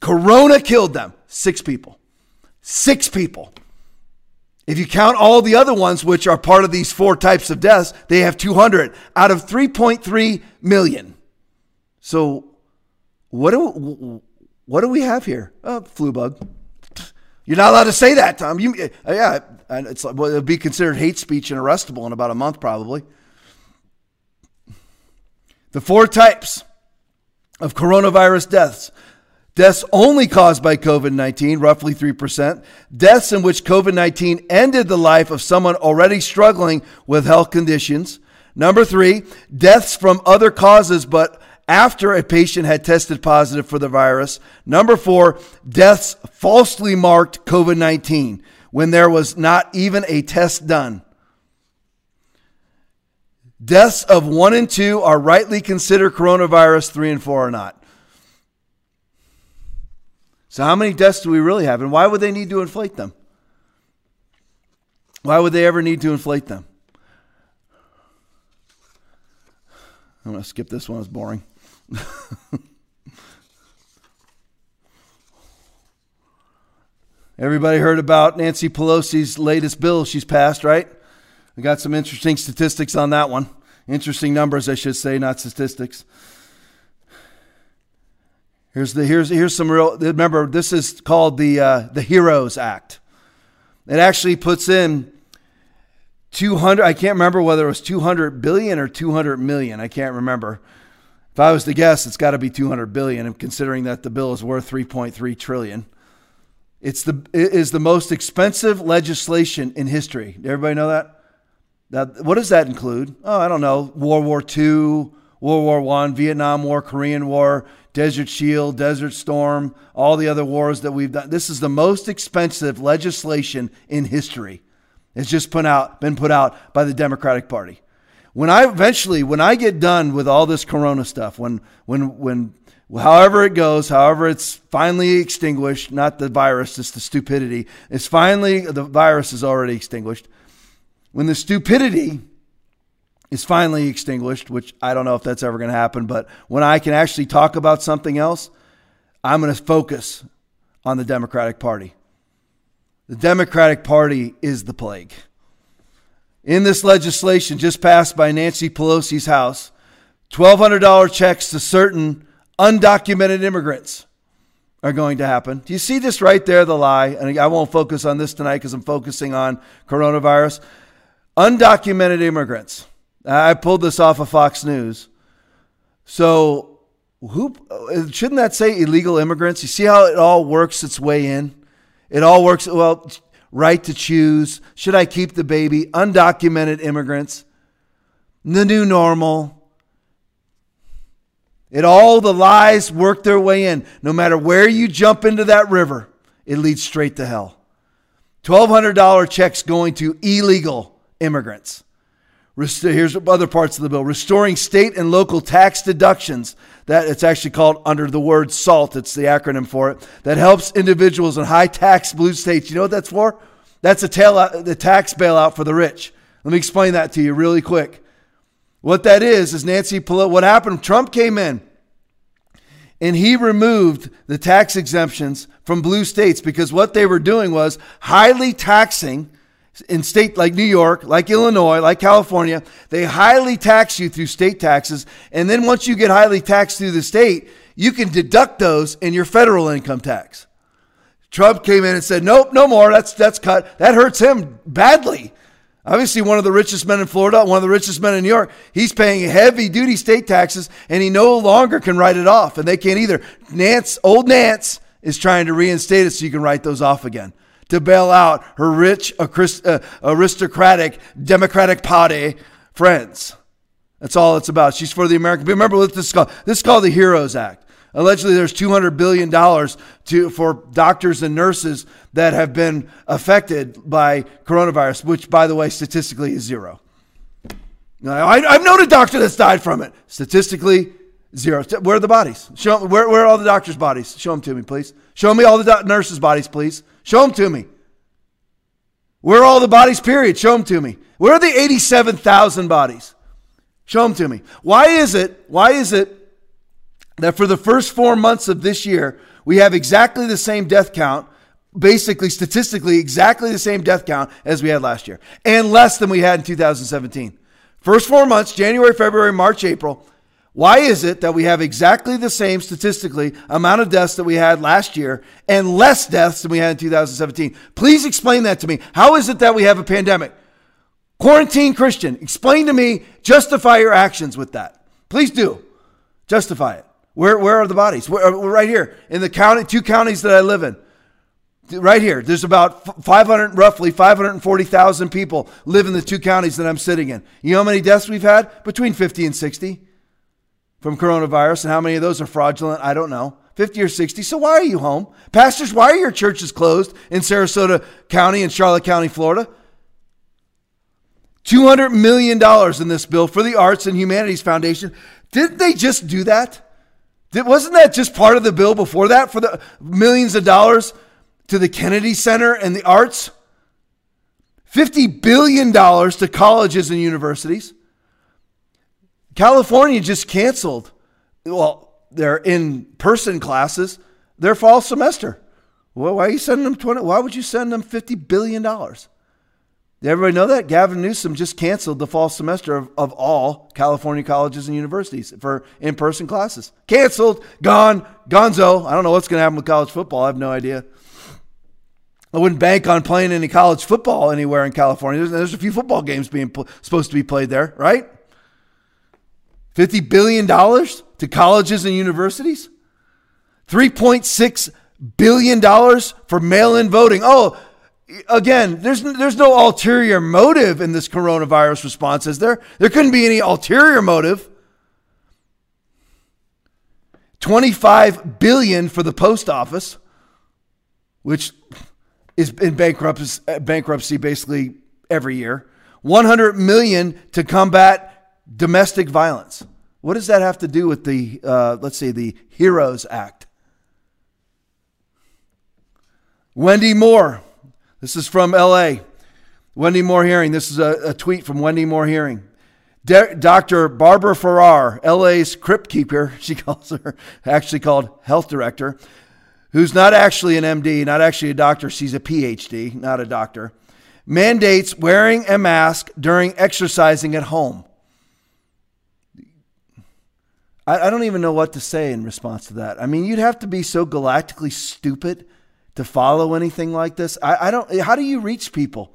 Corona killed them. Six people. Six people. If you count all the other ones, which are part of these four types of deaths, they have 200 out of 3.3 million. So, what do what do we have here? Oh, flu bug. You're not allowed to say that, Tom. You, uh, yeah, it's well, it'll be considered hate speech and arrestable in about a month, probably. The four types of coronavirus deaths deaths only caused by COVID 19, roughly 3%, deaths in which COVID 19 ended the life of someone already struggling with health conditions. Number three, deaths from other causes, but after a patient had tested positive for the virus. Number four, deaths falsely marked COVID 19 when there was not even a test done. Deaths of one and two are rightly considered coronavirus, three and four are not. So, how many deaths do we really have? And why would they need to inflate them? Why would they ever need to inflate them? I'm going to skip this one, it's boring. Everybody heard about Nancy Pelosi's latest bill she's passed, right? We got some interesting statistics on that one. Interesting numbers, I should say, not statistics. Here's the here's here's some real. Remember, this is called the uh, the Heroes Act. It actually puts in 200. I can't remember whether it was 200 billion or 200 million. I can't remember. If I was to guess, it's got to be 200 billion, considering that the bill is worth 3.3 trillion. It's the it is the most expensive legislation in history. Everybody know that? That what does that include? Oh, I don't know. World War II, World War One, Vietnam War, Korean War, Desert Shield, Desert Storm, all the other wars that we've done. This is the most expensive legislation in history. It's just put out, been put out by the Democratic Party when I eventually, when I get done with all this Corona stuff, when when when however it goes, however it's finally extinguished, not the virus, it's the stupidity. It's finally the virus is already extinguished. When the stupidity is finally extinguished, which I don't know if that's ever going to happen, but when I can actually talk about something else, I'm going to focus on the Democratic Party. The Democratic Party is the plague in this legislation just passed by Nancy Pelosi's House $1,200 checks to certain undocumented immigrants are going to happen. Do you see this right there, the lie? And I won't focus on this tonight because I'm focusing on coronavirus. Undocumented immigrants. I pulled this off of Fox News. So, who shouldn't that say illegal immigrants? You see how it all works its way in? It all works well right to choose. Should I keep the baby? Undocumented immigrants. The new normal. It all the lies work their way in. No matter where you jump into that river, it leads straight to hell. $1,200 checks going to illegal immigrants. Here's other parts of the bill restoring state and local tax deductions. That it's actually called under the word SALT, it's the acronym for it, that helps individuals in high tax blue states. You know what that's for? That's a tail out, the tax bailout for the rich. Let me explain that to you really quick. What that is, is Nancy Pelosi, what happened, Trump came in and he removed the tax exemptions from blue states because what they were doing was highly taxing in state like New York, like Illinois, like California, they highly tax you through state taxes. And then once you get highly taxed through the state, you can deduct those in your federal income tax. Trump came in and said, "Nope, no more. That's that's cut. That hurts him badly." Obviously, one of the richest men in Florida, one of the richest men in New York, he's paying heavy duty state taxes, and he no longer can write it off. And they can't either. Nance, old Nance, is trying to reinstate it so you can write those off again to bail out her rich, uh, aristocratic, Democratic Party friends. That's all it's about. She's for the American people. Remember what this is called? This is called the HEROES Act. Allegedly, there's $200 billion to, for doctors and nurses that have been affected by coronavirus, which, by the way, statistically is zero. I, have known a doctor that's died from it. Statistically, zero. Where are the bodies? Show, where, where are all the doctors' bodies? Show them to me, please. Show me all the nurses' bodies, please. Show them to me. Where are all the bodies, period? Show them to me. Where are the 87,000 bodies? Show them to me. Why is it, why is it that for the first four months of this year, we have exactly the same death count, basically statistically exactly the same death count as we had last year, and less than we had in 2017. First four months, January, February, March, April. Why is it that we have exactly the same statistically amount of deaths that we had last year and less deaths than we had in 2017? Please explain that to me. How is it that we have a pandemic? Quarantine Christian, explain to me, justify your actions with that. Please do. Justify it. Where, where are the bodies? We're, uh, we're right here in the county, two counties that I live in. Right here, there's about 500, roughly 540,000 people live in the two counties that I'm sitting in. You know how many deaths we've had? Between 50 and 60 from coronavirus. And how many of those are fraudulent? I don't know. 50 or 60. So why are you home? Pastors, why are your churches closed in Sarasota County and Charlotte County, Florida? $200 million in this bill for the Arts and Humanities Foundation. Didn't they just do that? Did, wasn't that just part of the bill before that for the millions of dollars to the Kennedy Center and the arts? $50 billion to colleges and universities. California just canceled, well, their in person classes, their fall semester. Well, why are you sending them 20? Why would you send them $50 billion? Did everybody know that? Gavin Newsom just canceled the fall semester of, of all California colleges and universities for in person classes. Canceled, gone, gonzo. I don't know what's going to happen with college football. I have no idea. I wouldn't bank on playing any college football anywhere in California. There's, there's a few football games being pl- supposed to be played there, right? $50 billion to colleges and universities? $3.6 billion for mail in voting. Oh, again, there's there's no ulterior motive in this coronavirus response, is there? There couldn't be any ulterior motive. 25 billion for the post office, which is in bankruptcy, bankruptcy basically every year. 100 million to combat domestic violence. What does that have to do with the, uh, let's see, the HEROES Act? Wendy Moore, this is from LA. Wendy Moore Hearing. This is a, a tweet from Wendy Moore Hearing. De- Dr. Barbara Ferrer, LA's crypt keeper, she calls her, actually called health director, who's not actually an MD, not actually a doctor, she's a PhD, not a doctor, mandates wearing a mask during exercising at home. I, I don't even know what to say in response to that. I mean, you'd have to be so galactically stupid to follow anything like this? I, I don't. How do you reach people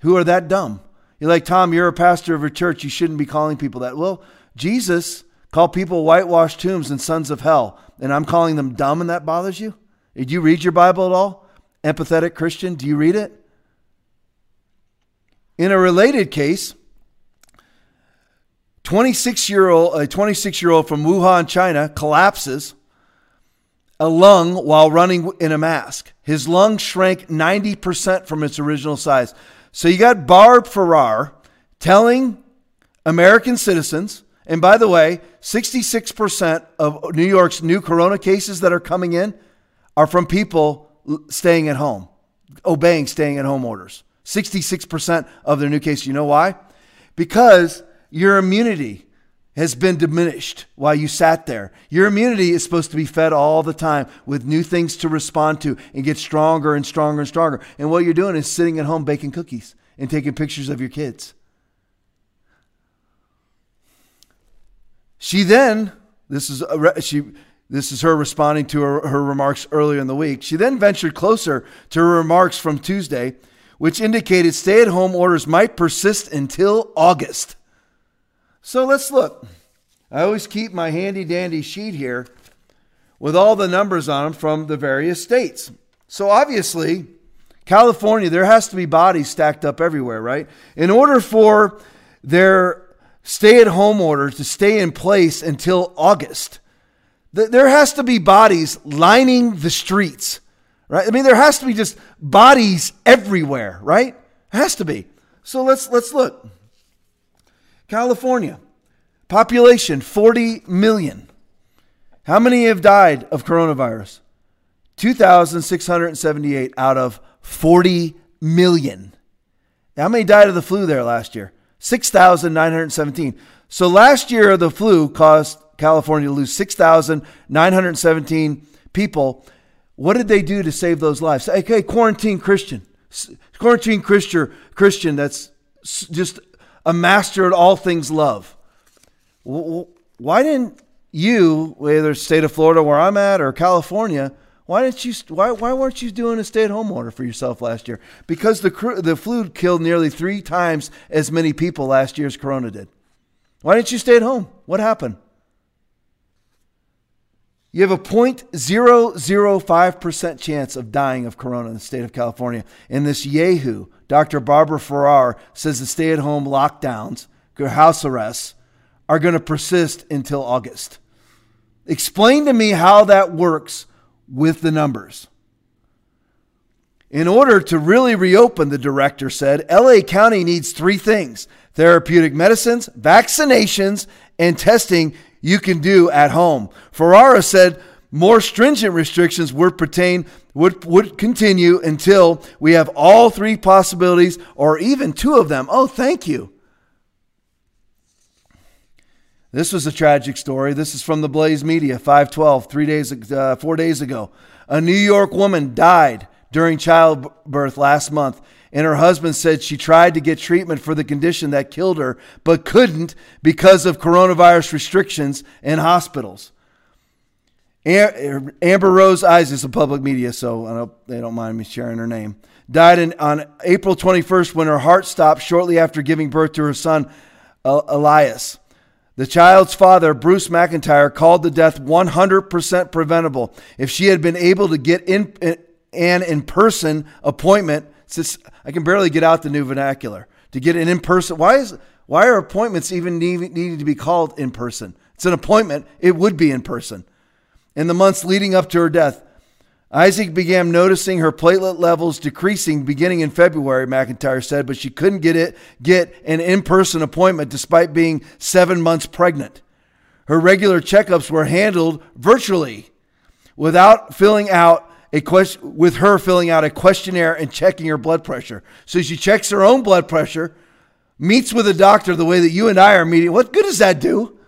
who are that dumb? You're like Tom. You're a pastor of a church. You shouldn't be calling people that. Well, Jesus called people whitewashed tombs and sons of hell, and I'm calling them dumb, and that bothers you? Did you read your Bible at all? Empathetic Christian, do you read it? In a related case, 26 year old a 26 year old from Wuhan, China, collapses a lung while running in a mask. His lung shrank 90% from its original size. So you got Barb Ferrer telling American citizens, and by the way, 66% of New York's new corona cases that are coming in are from people staying at home, obeying staying at home orders. 66% of their new cases. You know why? Because your immunity has been diminished while you sat there. Your immunity is supposed to be fed all the time with new things to respond to and get stronger and stronger and stronger. And what you're doing is sitting at home baking cookies and taking pictures of your kids. She then, this is she this is her responding to her, her remarks earlier in the week. She then ventured closer to her remarks from Tuesday, which indicated stay-at-home orders might persist until August. So let's look. I always keep my handy dandy sheet here with all the numbers on them from the various states. So obviously, California, there has to be bodies stacked up everywhere, right? In order for their stay at home order to stay in place until August, there has to be bodies lining the streets, right? I mean, there has to be just bodies everywhere, right? It has to be. So let's let's look. California, population 40 million. How many have died of coronavirus? 2,678 out of 40 million. How many died of the flu there last year? 6,917. So last year, the flu caused California to lose 6,917 people. What did they do to save those lives? Okay, quarantine Christian. Quarantine Christian, Christian that's just a master at all things love. Why didn't you, whether it's state of Florida where I'm at or California, why didn't you? Why, why weren't you doing a stay-at-home order for yourself last year? Because the the flu killed nearly three times as many people last year as Corona did. Why didn't you stay at home? What happened? You have a 0.005% chance of dying of corona in the state of California. And this Yahoo, Dr. Barbara Ferrer, says the stay at home lockdowns, house arrests, are going to persist until August. Explain to me how that works with the numbers. In order to really reopen, the director said, LA County needs three things therapeutic medicines, vaccinations, and testing you can do at home. Ferrara said more stringent restrictions would pertain would, would continue until we have all three possibilities or even two of them. Oh, thank you. This was a tragic story. This is from the Blaze Media, 512, three days, uh, four days ago. A New York woman died during childbirth last month and her husband said she tried to get treatment for the condition that killed her, but couldn't because of coronavirus restrictions in hospitals. Amber Rose Isaac is a public media, so I hope they don't mind me sharing her name. Died in, on April 21st when her heart stopped shortly after giving birth to her son, Elias. The child's father, Bruce McIntyre, called the death 100% preventable. If she had been able to get in, an in person appointment, just, I can barely get out the new vernacular to get an in person. Why is why are appointments even need, to be called in person? It's an appointment. It would be in person. In the months leading up to her death, Isaac began noticing her platelet levels decreasing beginning in February, McIntyre said, but she couldn't get it get an in-person appointment despite being 7 months pregnant. Her regular checkups were handled virtually without filling out a with her filling out a questionnaire and checking her blood pressure. So she checks her own blood pressure, meets with a doctor the way that you and I are meeting. What good does that do?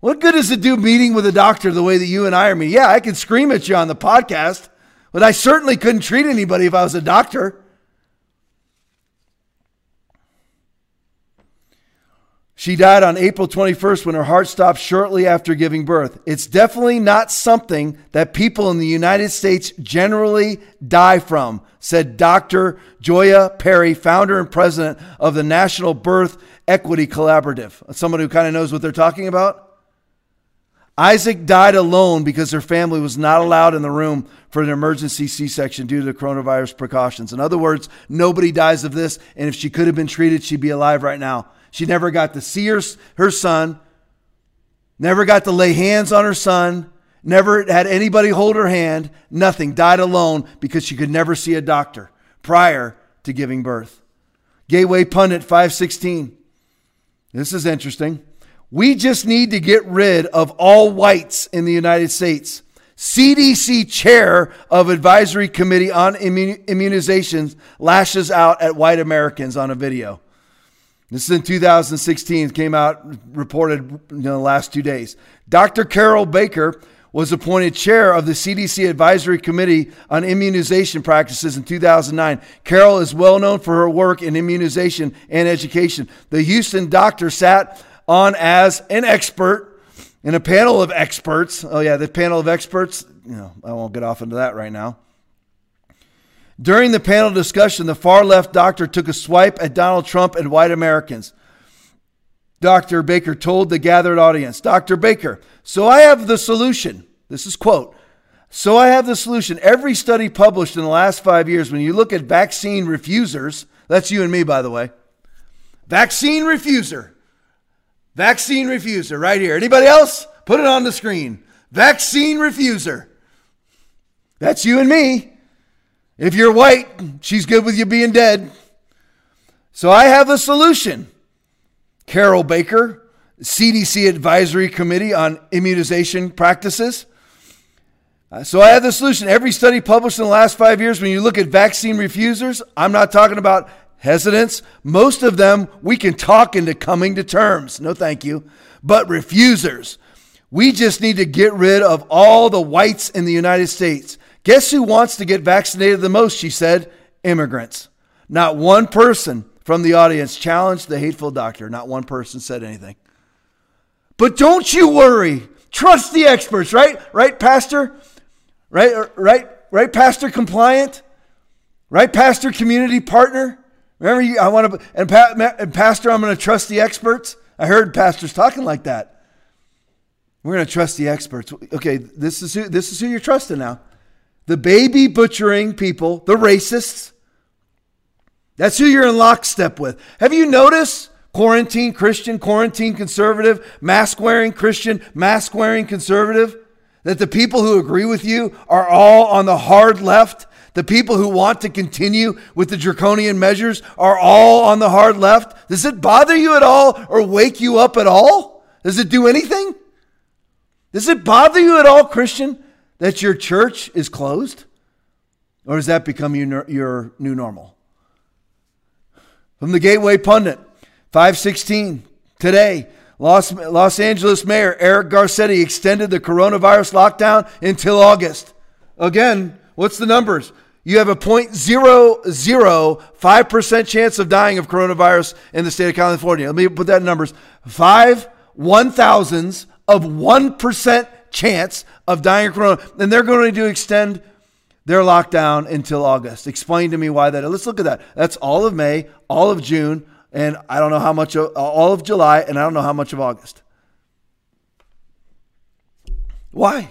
What good does it do meeting with a doctor the way that you and I are meeting? Yeah, I can scream at you on the podcast, but I certainly couldn't treat anybody if I was a doctor. She died on April 21st when her heart stopped shortly after giving birth. It's definitely not something that people in the United States generally die from, said Dr. Joia Perry, founder and president of the National Birth Equity Collaborative. Someone who kind of knows what they're talking about. Isaac died alone because her family was not allowed in the room for an emergency C section due to the coronavirus precautions. In other words, nobody dies of this, and if she could have been treated, she'd be alive right now. She never got to see her, her son, never got to lay hands on her son, never had anybody hold her hand, nothing. Died alone because she could never see a doctor prior to giving birth. Gateway Pundit 516. This is interesting. We just need to get rid of all whites in the United States. CDC chair of advisory committee on immunizations lashes out at white Americans on a video. This is in 2016, came out, reported in the last two days. Dr. Carol Baker was appointed chair of the CDC Advisory Committee on Immunization Practices in 2009. Carol is well known for her work in immunization and education. The Houston doctor sat on as an expert in a panel of experts. Oh, yeah, the panel of experts. You know, I won't get off into that right now. During the panel discussion, the far left doctor took a swipe at Donald Trump and white Americans. Dr. Baker told the gathered audience, Dr. Baker, so I have the solution. This is quote. So I have the solution. Every study published in the last five years, when you look at vaccine refusers, that's you and me, by the way. Vaccine refuser. Vaccine refuser, right here. Anybody else? Put it on the screen. Vaccine refuser. That's you and me. If you're white, she's good with you being dead. So I have a solution. Carol Baker, CDC Advisory Committee on Immunization Practices. Uh, so I have the solution. Every study published in the last five years, when you look at vaccine refusers, I'm not talking about hesitance. Most of them we can talk into coming to terms. No, thank you. But refusers. We just need to get rid of all the whites in the United States. Guess who wants to get vaccinated the most? She said, immigrants. Not one person from the audience challenged the hateful doctor. Not one person said anything. But don't you worry. Trust the experts, right? Right, Pastor? Right, right, right, Pastor compliant? Right, Pastor community partner? Remember, you, I want to, and, pa, and Pastor, I'm going to trust the experts. I heard pastors talking like that. We're going to trust the experts. Okay, this is who, this is who you're trusting now. The baby butchering people, the racists. That's who you're in lockstep with. Have you noticed quarantine Christian, quarantine conservative, mask wearing Christian, mask wearing conservative? That the people who agree with you are all on the hard left? The people who want to continue with the draconian measures are all on the hard left? Does it bother you at all or wake you up at all? Does it do anything? Does it bother you at all, Christian, that your church is closed? Or has that become your, new normal? From the Gateway Pundit, 516, today, Los, Los Angeles Mayor Eric Garcetti extended the coronavirus lockdown until August. Again, what's the numbers? You have a 0.005% chance of dying of coronavirus in the state of California. Let me put that in numbers. Five one thousands of 1% chance of dying of corona. And they're going to extend their lockdown until August. Explain to me why that. Let's look at that. That's all of May, all of June, and I don't know how much of, all of July, and I don't know how much of August. Why?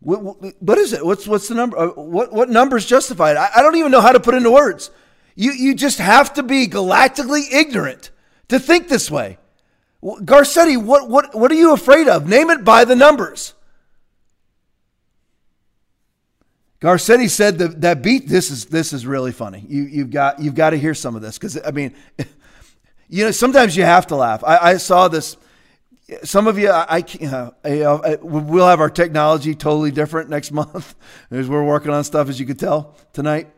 What, what is it? What's what's the number? Uh, what what numbers justify it? I, I don't even know how to put into words. You you just have to be galactically ignorant to think this way. Garcetti, what what what are you afraid of? Name it by the numbers. Garcetti said that that beat. This is this is really funny. You you've got you've got to hear some of this because I mean, you know, sometimes you have to laugh. I, I saw this. Some of you, I, I, I, we'll have our technology totally different next month as we're working on stuff, as you could tell tonight.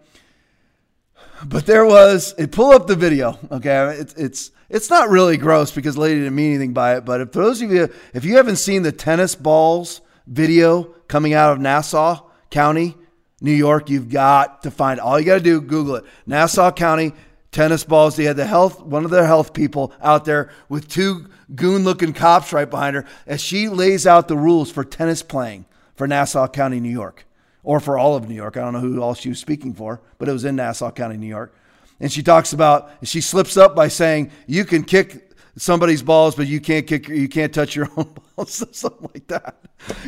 But there was, pull up the video. Okay, it's it's it's not really gross because lady didn't mean anything by it. But if those of you, if you haven't seen the tennis balls video coming out of Nassau County New York, you've got to find. All you got to do, Google it. Nassau County tennis balls. They had the health, one of their health people out there with two goon-looking cops right behind her as she lays out the rules for tennis playing for Nassau County, New York, or for all of New York. I don't know who all she was speaking for, but it was in Nassau County, New York. And she talks about she slips up by saying you can kick somebody's balls, but you can't kick, you can't touch your own balls, or something like that.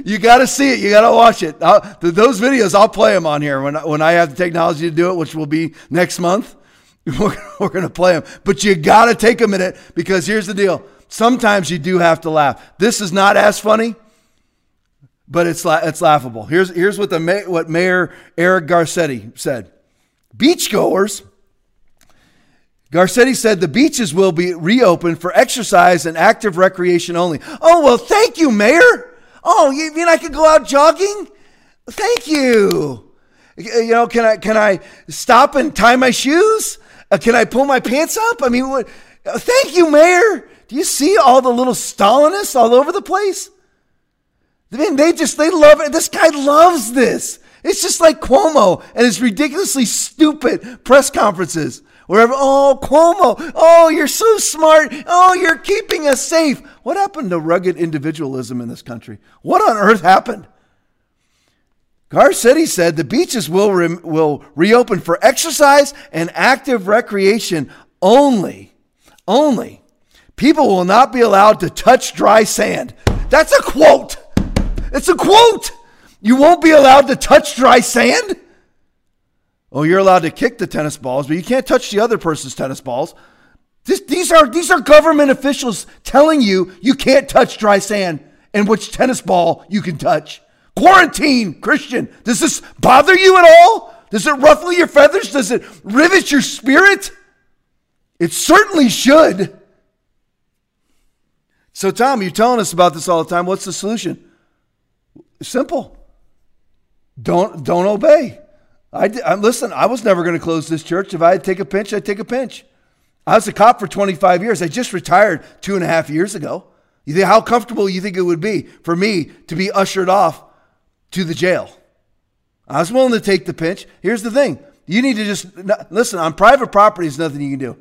You got to see it. You got to watch it. I'll, those videos, I'll play them on here when when I have the technology to do it, which will be next month. We're, to play them, but you got to take a minute because here's the deal. Sometimes you do have to laugh. This is not as funny, but it's it's laughable. Here's here's what the what Mayor Eric Garcetti said: Beachgoers Garcetti said the beaches will be reopened for exercise and active recreation only. Oh, well, thank you, Mayor. Oh, you mean I could go out jogging? Thank you. You know, can I can I stop and tie my shoes? Uh, can I pull my pants up? I mean, what? Uh, thank you, Mayor. Do you see all the little Stalinists all over the place? I mean, they just they love it. This guy loves this. It's just like Cuomo and his ridiculously stupid press conferences. Wherever, oh, Cuomo, oh, you're so smart. Oh, you're keeping us safe. What happened to rugged individualism in this country? What on earth happened? Garcetti said the beaches will, re- will reopen for exercise and active recreation only. Only. People will not be allowed to touch dry sand. That's a quote. It's a quote. You won't be allowed to touch dry sand? Oh, you're allowed to kick the tennis balls, but you can't touch the other person's tennis balls. This, these, are, these are government officials telling you you can't touch dry sand and which tennis ball you can touch. Quarantine, Christian. Does this bother you at all? Does it ruffle your feathers? Does it rivet your spirit? It certainly should. So, Tom, you're telling us about this all the time. What's the solution? Simple. Don't don't obey. I, I listen. I was never going to close this church. If I had to take a pinch, I'd take a pinch. I was a cop for 25 years. I just retired two and a half years ago. You think how comfortable you think it would be for me to be ushered off to the jail? I was willing to take the pinch. Here's the thing: you need to just listen. On private property, there's nothing you can do.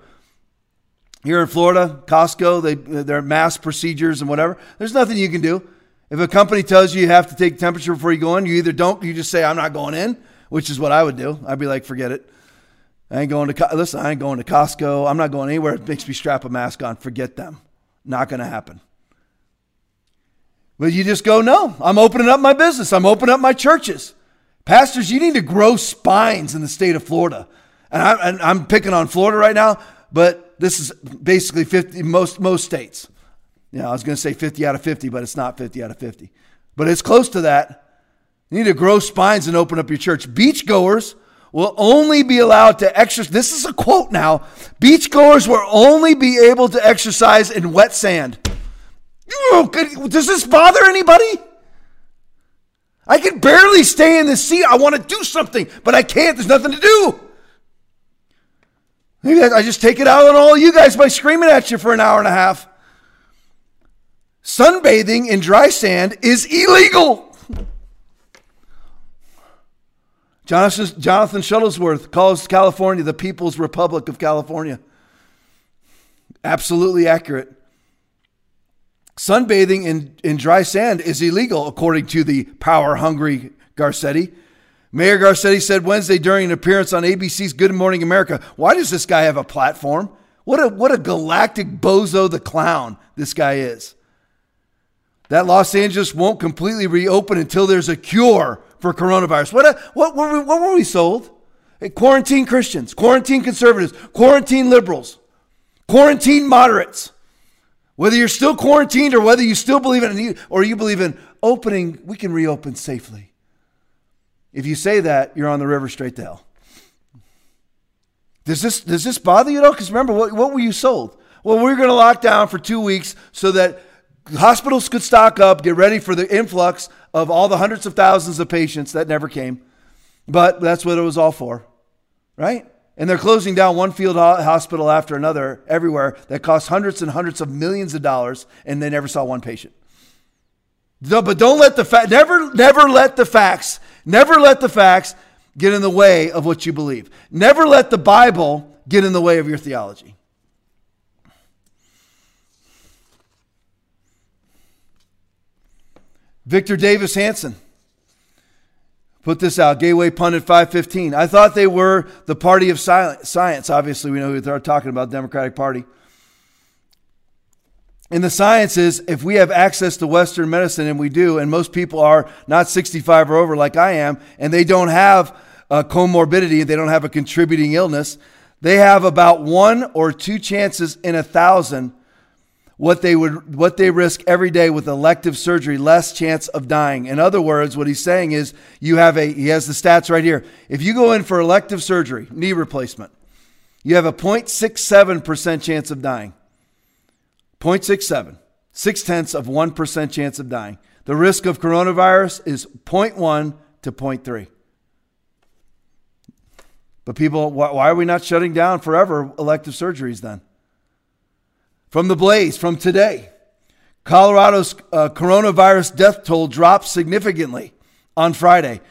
Here in Florida, Costco, they their mass procedures and whatever. There's nothing you can do. If a company tells you you have to take temperature before you go in, you either don't, you just say I'm not going in, which is what I would do. I'd be like, forget it. I ain't going to listen. I ain't going to Costco. I'm not going anywhere. It makes me strap a mask on. Forget them. Not going to happen. But you just go, no. I'm opening up my business. I'm opening up my churches. Pastors, you need to grow spines in the state of Florida. And, I, I'm picking on Florida right now, but this is basically 50 most most states. You know, I was going to say 50 out of 50, but it's not 50 out of 50. But it's close to that. You need to grow spines and open up your church. Beachgoers will only be allowed to exercise. This is a quote now. Beachgoers will only be able to exercise in wet sand. Does this bother anybody? I can barely stay in the seat. I want to do something, but I can't. There's nothing to do. I just take it out on all you guys by screaming at you for an hour and a half. Sunbathing in dry sand is illegal. Jonathan, Jonathan Shuttlesworth calls California the People's Republic of California. Absolutely accurate. Sunbathing in, in dry sand is illegal, according to the power hungry Garcetti. Mayor Garcetti said Wednesday during an appearance on ABC's Good Morning America, Why does this guy have a platform? What a, what a galactic bozo the clown this guy is. That Los Angeles won't completely reopen until there's a cure for coronavirus. What, what, were, we, what were we sold? Quarantine Christians, quarantine conservatives, quarantine liberals, quarantine moderates. Whether you're still quarantined or whether you still believe in or you believe in opening, we can reopen safely. If you say that, you're on the river straight to hell. Does this, does this bother you at all? Because remember, what, what were you sold? Well, we're going to lock down for two weeks so that hospitals could stock up, get ready for the influx of all the hundreds of thousands of patients that never came. But that's what it was all for, right? And they're closing down one field hospital after another everywhere that costs hundreds and hundreds of millions of dollars, and they never saw one patient. But don't let the fact never never let the facts never let the facts get in the way of what you believe. Never let the Bible get in the way of your theology. Victor Davis Hanson put this out. Gateway Pundit 515. I thought they were the party of science. Obviously, we know who they're talking about, Democratic Party. And the science is if we have access to Western medicine, and we do, and most people are not 65 or over like I am, and they don't have a comorbidity, they don't have a contributing illness, they have about one or two chances in a thousand what they would what they risk every day with elective surgery less chance of dying. In other words what he's saying is you have a he has the stats right here. If you go in for elective surgery knee replacement you have a 0.67% chance of dying. 0.67 six tenths of 1% chance of dying. The risk of coronavirus is 0.1 to 0.3 but people why are we not shutting down forever elective surgeries then from the blaze from today. Colorado's uh, coronavirus death toll dropped significantly on Friday.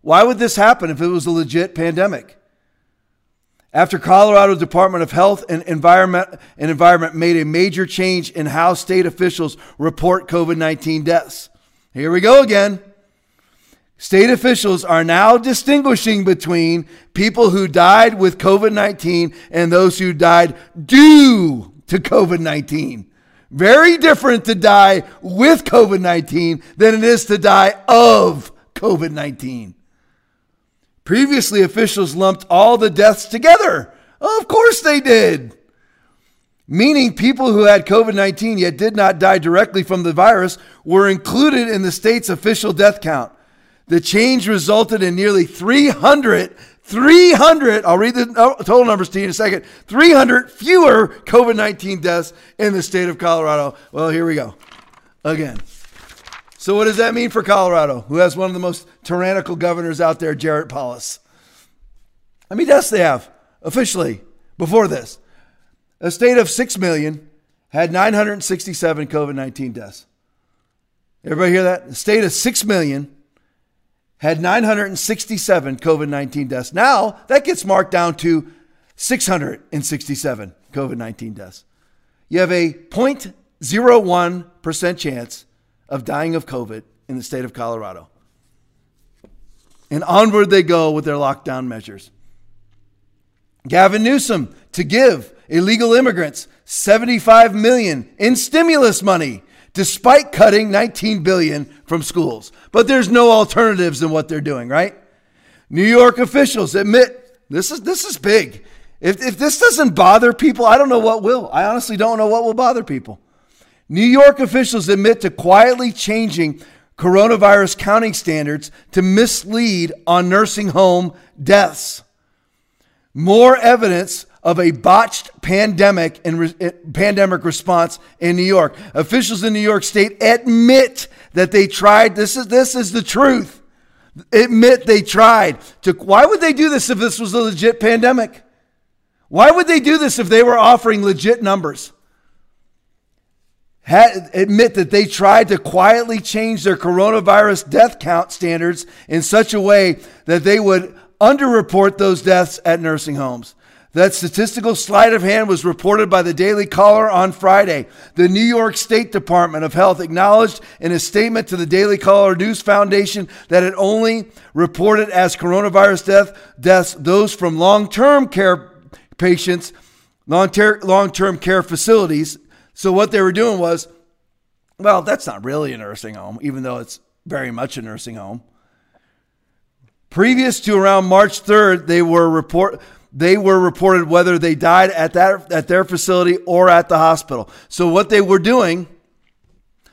Why would this happen if it was a legit pandemic? After Colorado Department of Health and Environment, and Environment made a major change in how state officials report COVID 19 deaths. Here we go again. State officials are now distinguishing between people who died with COVID 19 and those who died due to COVID 19. Very different to die with COVID 19 than it is to die of COVID 19. Previously, officials lumped all the deaths together. Of course they did. Meaning, people who had COVID 19 yet did not die directly from the virus were included in the state's official death count. The change resulted in nearly 300 300, I'll read the uh, total numbers to you in a second, 300 fewer COVID 19 deaths in the state of Colorado. Well, here we go again. So, what does that mean for Colorado, who has one of the most tyrannical governors out there, Jared Polis? How many deaths they have officially before this? A state of 6 million had 967 COVID 19 deaths. Everybody hear that? A state of 6 million had 967 COVID 19 deaths. Now that gets marked down to 667 COVID 19 deaths. You have a 0.01% chance of dying of COVID in the state of Colorado. And onward they go with their lockdown measures. Gavin Newsom to give illegal immigrants 75 million in stimulus money despite cutting 19 billion from schools. But there's no alternatives in what they're doing, right? New York officials admit this is this is big. If, if this doesn't bother people, I don't know what will. I honestly don't know what will bother people. New York officials admit to quietly changing coronavirus counting standards to mislead on nursing home deaths. More evidence of a botched pandemic and re- eh, pandemic response in New York. Officials in New York State admit that they tried. This is this is the truth. Admit they tried to. Why would they do this if this was a legit pandemic? Why would they do this if they were offering legit numbers? Had, admit that they tried to quietly change their coronavirus death count standards in such a way that they would underreport those deaths at nursing homes. That statistical sleight of hand was reported by the Daily Caller on Friday. The New York State Department of Health acknowledged in a statement to the Daily Caller News Foundation that it only reported as coronavirus death, deaths those from long term care patients, long term care facilities. So what they were doing was, well, that's not really a nursing home, even though it's very much a nursing home. Previous to around March 3rd, they were report they were reported whether they died at that at their facility or at the hospital. So what they were doing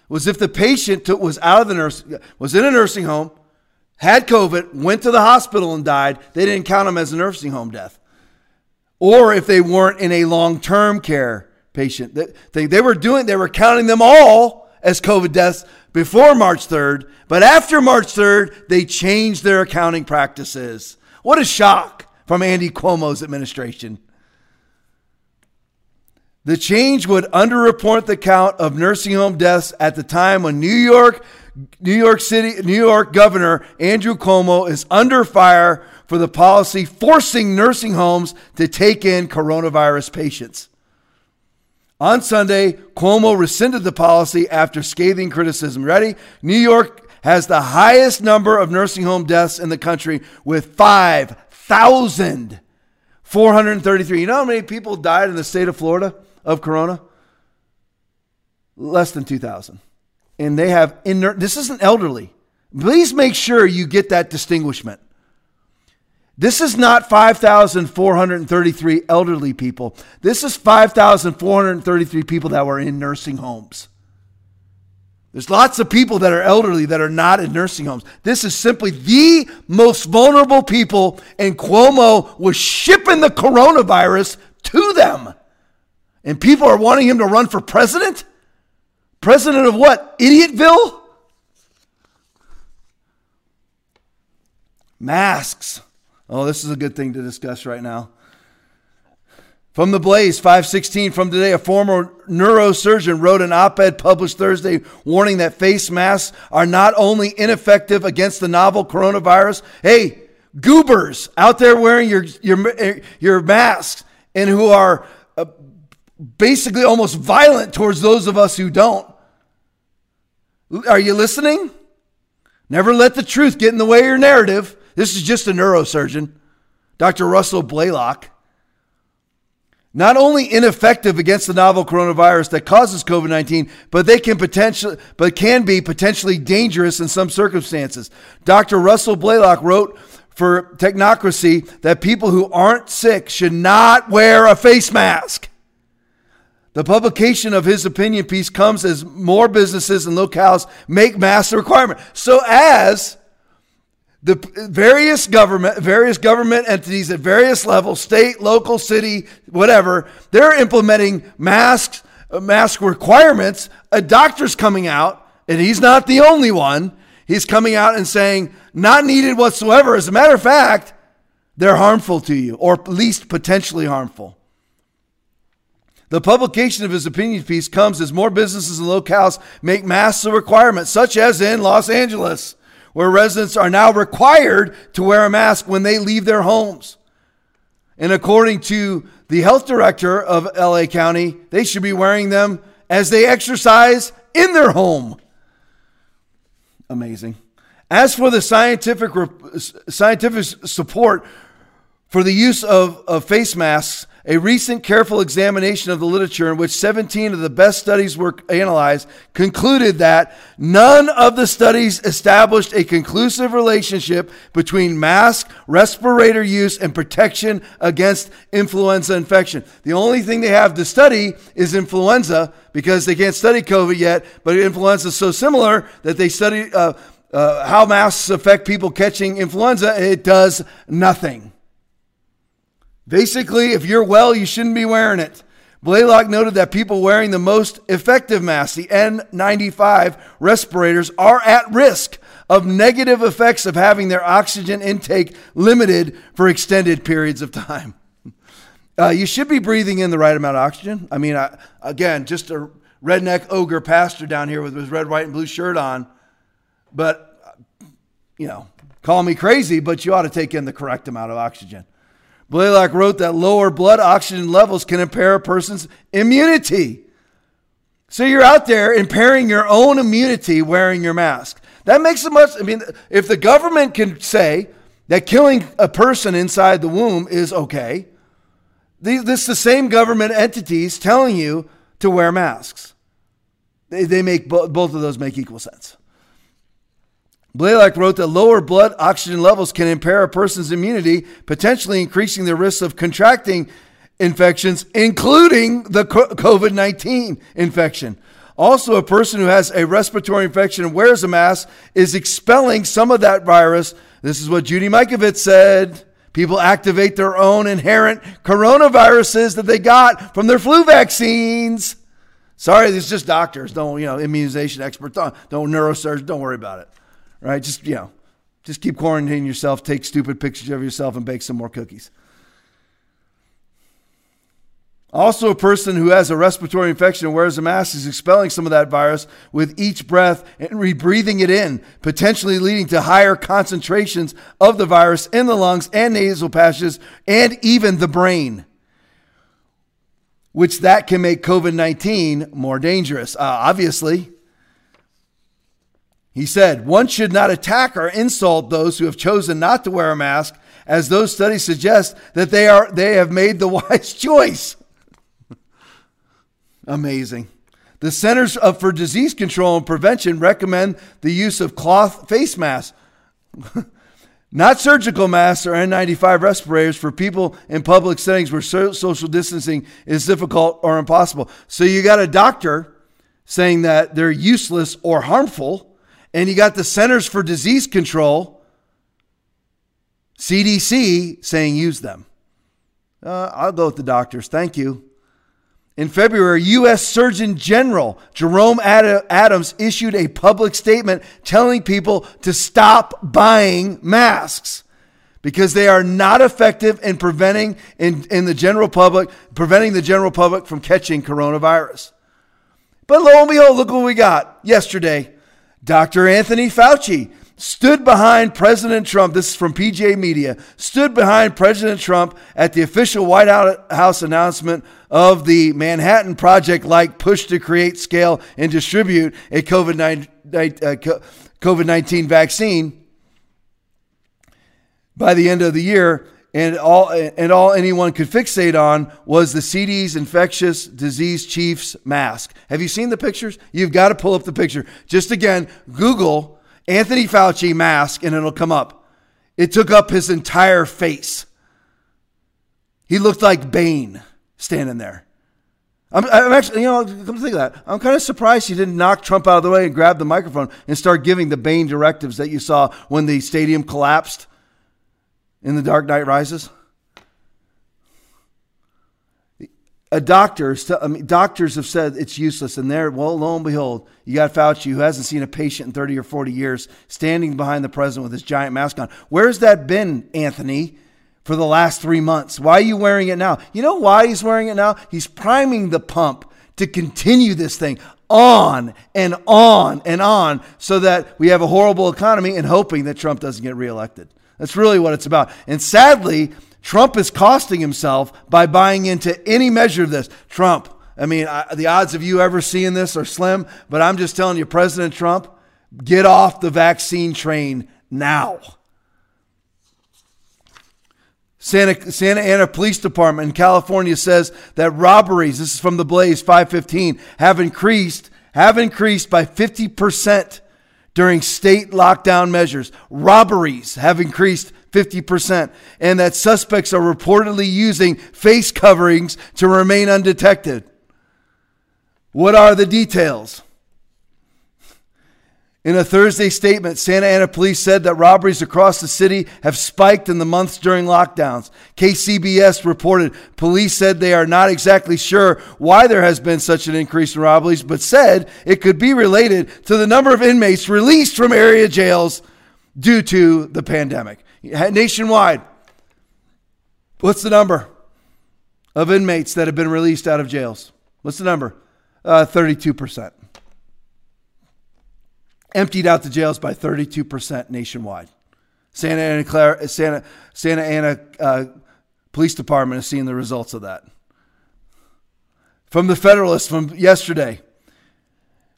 was if the patient took, was out of the nurse was in a nursing home, had COVID, went to the hospital and died, they didn't count them as a nursing home death. Or if they weren't in a long-term care patient, they, they, they were doing they were counting them all as COVID deaths before March 3rd, but after March 3rd, they changed their accounting practices. What a shock from Andy Cuomo's administration. The change would underreport the count of nursing home deaths at the time when New York, New York City, New York Governor Andrew Cuomo is under fire for the policy forcing nursing homes to take in coronavirus patients. On Sunday, Cuomo rescinded the policy after scathing criticism. Ready? New York has the highest number of nursing home deaths in the country with 5,433. You know how many people died in the state of Florida of corona? Less than 2,000. And they have inert, this isn't elderly. Please make sure you get that distinguishment. This is not 5,433 elderly people. This is 5,433 people that were in nursing homes. There's lots of people that are elderly that are not in nursing homes. This is simply the most vulnerable people, and Cuomo was shipping the coronavirus to them. And people are wanting him to run for president? President of what? Idiotville? Masks. Oh, this is a good thing to discuss right now. From the Blaze, 516 from today, a former neurosurgeon wrote an op ed published Thursday warning that face masks are not only ineffective against the novel coronavirus, hey, goobers out there wearing your, your, your masks and who are uh, basically almost violent towards those of us who don't. Are you listening? Never let the truth get in the way of your narrative. This is just a neurosurgeon, Dr. Russell Blaylock. Not only ineffective against the novel coronavirus that causes COVID-19, but they can potentially but can be potentially dangerous in some circumstances. Dr. Russell Blaylock wrote for Technocracy that people who aren't sick should not wear a face mask. The publication of his opinion piece comes as more businesses and locales make masks a requirement. So as the various government various government entities at various levels state local city whatever they're implementing masks uh, mask requirements. A doctor's coming out and he's not the only one. He's coming out and saying not needed whatsoever. As a matter of fact they're harmful to you, or at least potentially harmful. The publication of his opinion piece comes as more businesses and locales make masks a requirement, such as in Los Angeles, where residents are now required to wear a mask when they leave their homes. And according to the health director of LA County, they should be wearing them as they exercise in their home. Amazing. As for the scientific, scientific support for the use of, of face masks, a recent careful examination of the literature in which 17 of the best studies were analyzed concluded that none of the studies established a conclusive relationship between mask, respirator use, and protection against influenza infection. The only thing they have to study is influenza because they can't study COVID yet, but influenza is so similar that they study uh, uh, how masks affect people catching influenza. It does nothing. Basically, if you're well, you shouldn't be wearing it. Blaylock noted that people wearing the most effective masks, the N95 respirators, are at risk of negative effects of having their oxygen intake limited for extended periods of time. Uh, you should be breathing in the right amount of oxygen. I mean, I, again, just a redneck ogre pastor down here with his red, white, and blue shirt on. But, you know, call me crazy, but you ought to take in the correct amount of oxygen. Blaylock wrote that lower blood oxygen levels can impair a person's immunity. So you're out there impairing your own immunity wearing your mask. That makes it much, I mean, if the government can say that killing a person inside the womb is okay, this is the same government entities telling you to wear masks. They, they make both of those make equal sense. Blaylock wrote that lower blood oxygen levels can impair a person's immunity, potentially increasing the risk of contracting infections, including the COVID 19 infection. Also, a person who has a respiratory infection and wears a mask is expelling some of that virus. This is what Judy Mikovits said. People activate their own inherent coronaviruses that they got from their flu vaccines. Sorry, this is just doctors. Don't, you know, immunization experts. Don't, don't neurosurgeons. Don't worry about it right? Just, you know, just keep quarantining yourself, take stupid pictures of yourself, and bake some more cookies. Also, a person who has a respiratory infection and wears a mask is expelling some of that virus with each breath and rebreathing it in, potentially leading to higher concentrations of the virus in the lungs and nasal passages and even the brain, which that can make COVID 19 more dangerous. Uh, obviously, he said, one should not attack or insult those who have chosen not to wear a mask, as those studies suggest that they, are, they have made the wise choice. Amazing. The Centers for Disease Control and Prevention recommend the use of cloth face masks, not surgical masks or N95 respirators for people in public settings where social distancing is difficult or impossible. So you got a doctor saying that they're useless or harmful and you got the Centers for Disease Control, CDC, saying use them. Uh, I'll go with the doctors. Thank you. In February, U.S. Surgeon General Jerome Adams issued a public statement telling people to stop buying masks because they are not effective in preventing in, in the general public, preventing the general public from catching coronavirus. But lo and behold, look what we got yesterday. Dr. Anthony Fauci stood behind President Trump. This is from PJ Media. Stood behind President Trump at the official White House announcement of the Manhattan Project like push to create, scale, and distribute a COVID 19 uh, vaccine by the end of the year and all and all anyone could fixate on was the CD's infectious disease chief's mask. Have you seen the pictures? You've got to pull up the picture. Just again, Google Anthony Fauci mask and it'll come up. It took up his entire face. He looked like Bane standing there. I'm, I'm, actually, you know, come to think of that, I'm kind of surprised he didn't knock Trump out of the way and grab the microphone and start giving the Bane directives that you saw when the stadium collapsed in The Dark Knight Rises? A doctor, I mean, doctors have said it's useless, and there, well, lo and behold, you got Fauci, who hasn't seen a patient in 30 or 40 years, standing behind the president with his giant mask on. Where's that been, Anthony, for the last three months. Why are you wearing it now? You know why he's wearing it now? He's priming the pump to continue this thing on and on and on so that we have a horrible economy and hoping that Trump doesn't get reelected. That's really what it's about. And sadly, Trump is costing himself by buying into any measure of this. Trump, I mean, I, the odds of you ever seeing this are slim, but I'm just telling you, President Trump, get off the vaccine train now. Santa, Santa Ana Police Department in California says that robberies, this is from the Blaze 515, have increased, have increased by 50% during state lockdown measures. Robberies have increased 50%, and that suspects are reportedly using face coverings to remain undetected. What are the details? In a Thursday statement, Santa Ana police said that robberies across the city have spiked in the months during lockdowns. KCBS reported police said they are not exactly sure why there has been such an increase in robberies, but said it could be related to the number of inmates released from area jails due to the pandemic. Nationwide, what's the number of inmates that have been released out of jails? What's the number? Uh, 32% emptied out the jails by 32% nationwide. Santa Ana, Clara, Santa, Santa Ana uh, Police Department is seeing the results of that. From the Federalist from yesterday,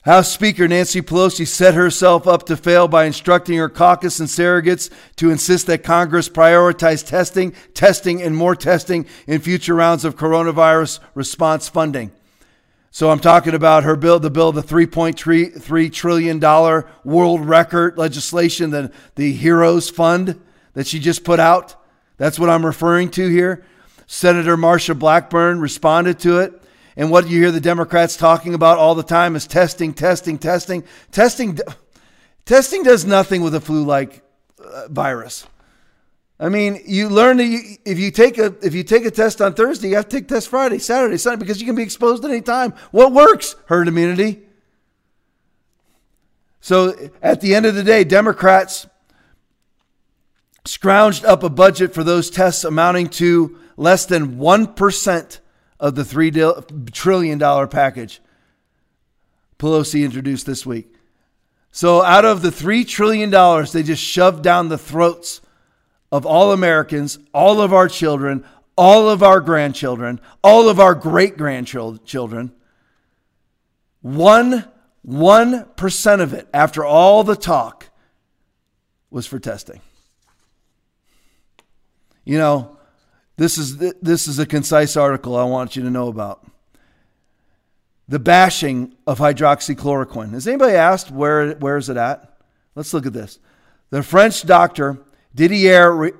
House Speaker Nancy Pelosi set herself up to fail by instructing her caucus and surrogates to insist that Congress prioritize testing, testing, and more testing in future rounds of coronavirus response funding. So I'm talking about her bill, the bill, the 3.3 trillion dollar world record legislation, the the Heroes Fund that she just put out. That's what I'm referring to here. Senator Marsha Blackburn responded to it. And what you hear the Democrats talking about all the time is testing, testing, testing. Testing testing does nothing with a flu-like uh, virus. I mean, you learn that you, if you take a if you take a test on Thursday, you have to take test Friday, Saturday, Sunday because you can be exposed at any time. What works? Herd immunity. So at the end of the day, Democrats scrounged up a budget for those tests amounting to less than 1% of the $3 trillion package Pelosi introduced this week. So out of the $3 trillion they just shoved down the throats of all Americans, all of our children, all of our grandchildren, all of our great grandchildren. One, 1% of it, after all the talk, was for testing. You know, this is, this is a concise article I want you to know about. The bashing of hydroxychloroquine. Has anybody asked where, where is it at? Let's look at this. The French doctor Didier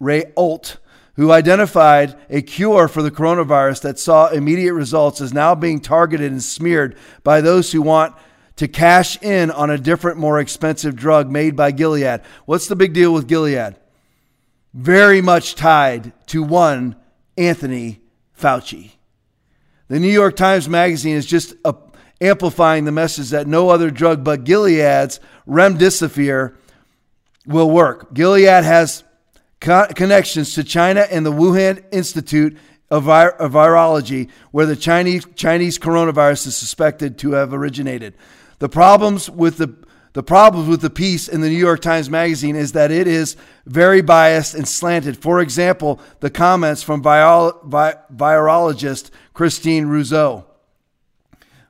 Raoult, who identified a cure for the coronavirus that saw immediate results, is now being targeted and smeared by those who want to cash in on a different, more expensive drug made by Gilead. What's the big deal with Gilead? Very much tied to one Anthony Fauci. The New York Times Magazine is just uh, amplifying the message that no other drug but Gilead's remdesivir will work. Gilead has co- connections to China and the Wuhan Institute of, of Virology, where the Chinese, Chinese coronavirus is suspected to have originated. The problems with the the problems with the piece in the New York Times Magazine is that it is very biased and slanted. For example, the comments from vi- virologist Christine Rousseau.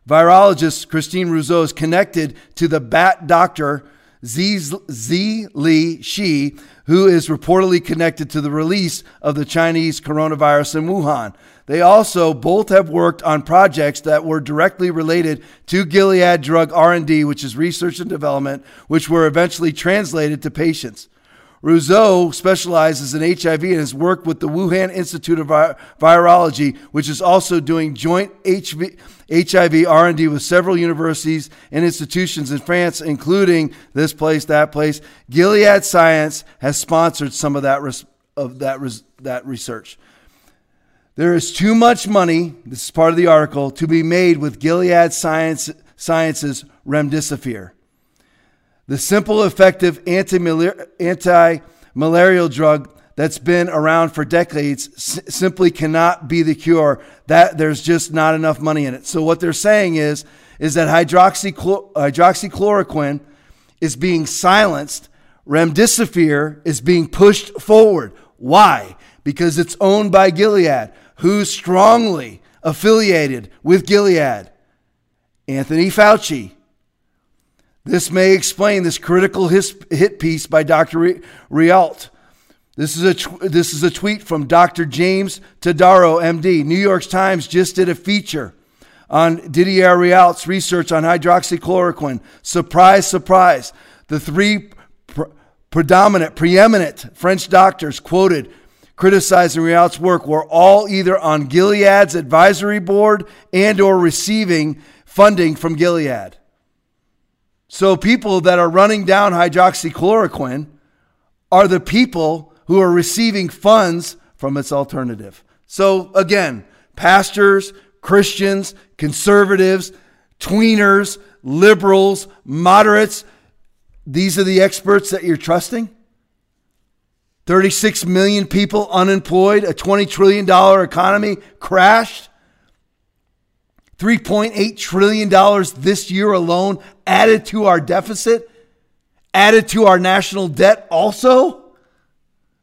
Virologist Christine Rousseau is connected to the bat doctor Zi Li Shi, who is reportedly connected to the release of the Chinese coronavirus in Wuhan. They also both have worked on projects that were directly related to Gilead Drug R&D, which is research and development, which were eventually translated to patients. Rousseau specializes in HIV and has worked with the Wuhan Institute of Virology, which is also doing joint HIV HIV R&D with several universities and institutions in France, including this place, that place. Gilead Science has sponsored some of that res- of that res- that research. There is too much money. This is part of the article to be made with Gilead Science Sciences remdesivir. The simple, effective anti-malarial drug that's been around for decades s- simply cannot be the cure. That there's just not enough money in it. So what they're saying is is that hydroxychlor- hydroxychloroquine is being silenced. Remdesivir is being pushed forward. Why? Because it's owned by Gilead, who's strongly affiliated with Gilead. Anthony Fauci. This may explain this critical hit piece by Dr. Rialt. This is a this is a tweet from Dr. James Todaro, MD. New York Times just did a feature on Didier Rialt's research on hydroxychloroquine. Surprise, surprise. The three predominant, preeminent French doctors quoted criticizing Rialt's work were all either on Gilead's advisory board and or receiving funding from Gilead. So people that are running down hydroxychloroquine are the people who are receiving funds from its alternative. So again, pastors, Christians, conservatives, tweeners, liberals, moderates, these are the experts that you're trusting? 36 million people unemployed, a $20 trillion economy crashed. $3.8 trillion this year alone added to our deficit, added to our national debt also.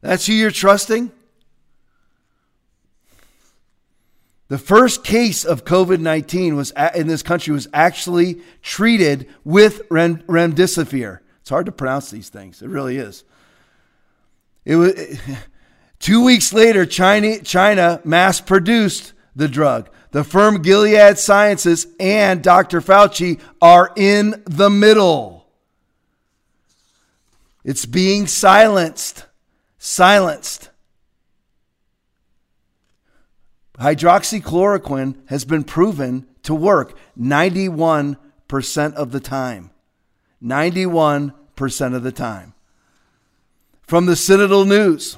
That's who you're trusting? The first case of COVID 19 was in this country was actually treated with remdesivir. It's hard to pronounce these things. It really is. It was two weeks later. China, China mass produced the drug. The firm Gilead Sciences and Dr. Fauci are in the middle. It's being silenced. Silenced. Hydroxychloroquine has been proven to work 91% of the time. 91% of the time. From the Citadel News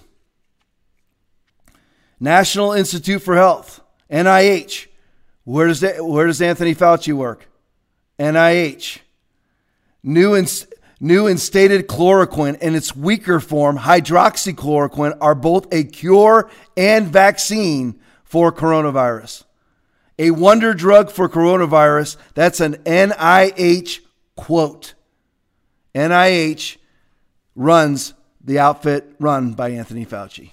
National Institute for Health, NIH. Where does, that, where does Anthony Fauci work? NIH. New and, new and stated chloroquine and its weaker form, hydroxychloroquine, are both a cure and vaccine for coronavirus. A wonder drug for coronavirus. That's an NIH quote. NIH runs the outfit run by Anthony Fauci.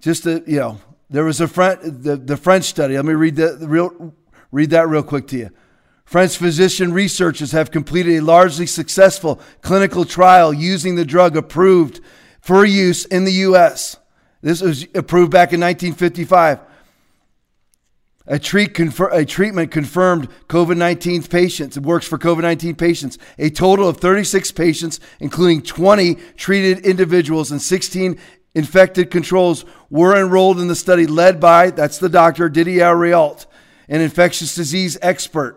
Just to, you know, there was a French, the, the French study. Let me read that real, read that real quick to you. French physician researchers have completed a largely successful clinical trial using the drug approved for use in the U.S. This was approved back in 1955. A, treat confer- a treatment confirmed COVID 19 patients. It works for COVID 19 patients. A total of 36 patients, including 20 treated individuals and 16 infected controls, were enrolled in the study led by, that's the doctor, Didier Rialt, an infectious disease expert.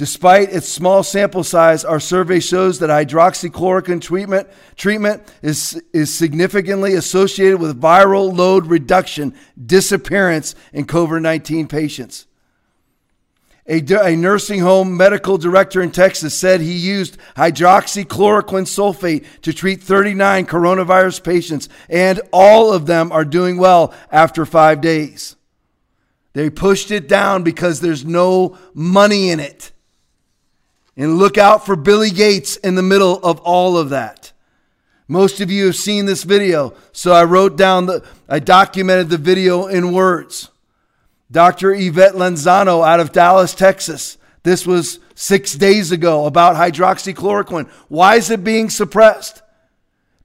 Despite its small sample size, our survey shows that hydroxychloroquine treatment, treatment is, is significantly associated with viral load reduction, disappearance in COVID 19 patients. A, a, nursing home medical director in Texas said he used hydroxychloroquine sulfate to treat 39 coronavirus patients, and all of them are doing well after five days. They pushed it down because there's no money in it. And look out for Billy Gates in the middle of all of that. Most of you have seen this video, so I wrote down the, I documented the video in words. Dr. Yvette Lenzano out of Dallas, Texas. This was six days ago about hydroxychloroquine. Why is it being suppressed?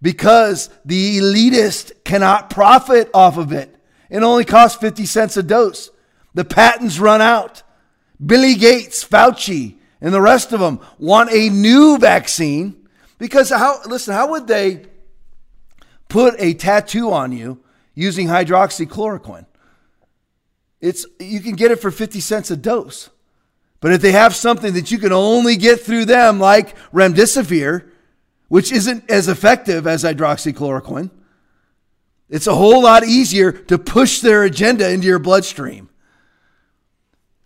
Because the elitist cannot profit off of it. It only costs 50 cents a dose. The patents run out. Billy Gates, Fauci, and the rest of them want a new vaccine because how listen how would they put a tattoo on you using hydroxychloroquine it's you can get it for 50 cents a dose but if they have something that you can only get through them like remdesivir which isn't as effective as hydroxychloroquine it's a whole lot easier to push their agenda into your bloodstream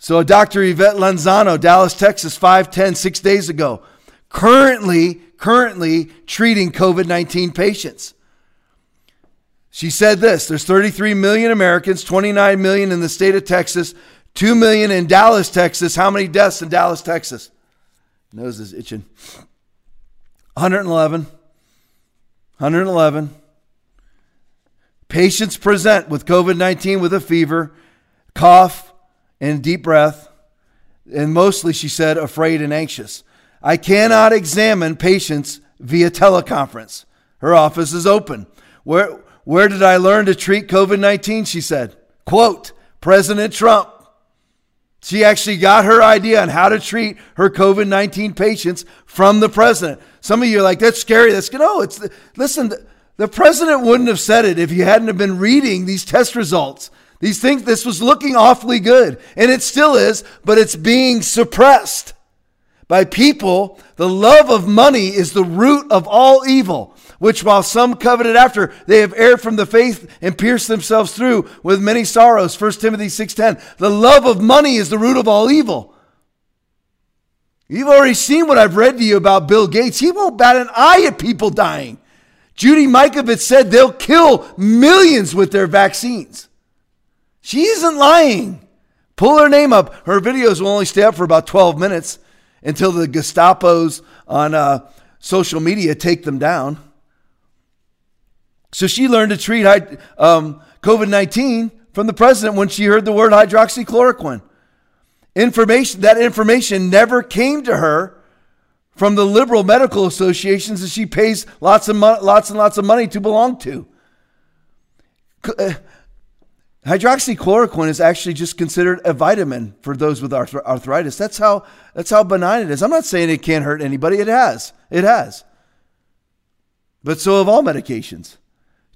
so, Dr. Yvette Lenzano, Dallas, Texas, 5'10, six days ago, currently, currently treating COVID 19 patients. She said this there's 33 million Americans, 29 million in the state of Texas, 2 million in Dallas, Texas. How many deaths in Dallas, Texas? Nose is itching. 111. 111. Patients present with COVID 19 with a fever, cough, and deep breath, and mostly, she said, afraid and anxious. I cannot examine patients via teleconference. Her office is open. Where, where did I learn to treat COVID 19? She said, quote, President Trump. She actually got her idea on how to treat her COVID 19 patients from the president. Some of you are like, that's scary. That's, no, oh, it's, the, listen, the, the president wouldn't have said it if he hadn't have been reading these test results. These things, this was looking awfully good, and it still is, but it's being suppressed by people. The love of money is the root of all evil which while some coveted after, they have erred from the faith and pierced themselves through with many sorrows. 1 Timothy 6.10. The love of money is the root of all evil. You've already seen what I've read to you about Bill Gates. He won't bat an eye at people dying. Judy Mikovits said they'll kill millions with their vaccines. She isn't lying. Pull her name up. Her videos will only stay up for about 12 minutes until the Gestapos on uh, social media take them down. So she learned to treat um, COVID 19 from the president when she heard the word hydroxychloroquine. Information, that information never came to her from the liberal medical associations that she pays lots, of mo- lots and lots of money to belong to. Uh, hydroxychloroquine is actually just considered a vitamin for those with arthritis. That's how, that's how benign it is. I'm not saying it can't hurt anybody, it has. It has. But so have all medications.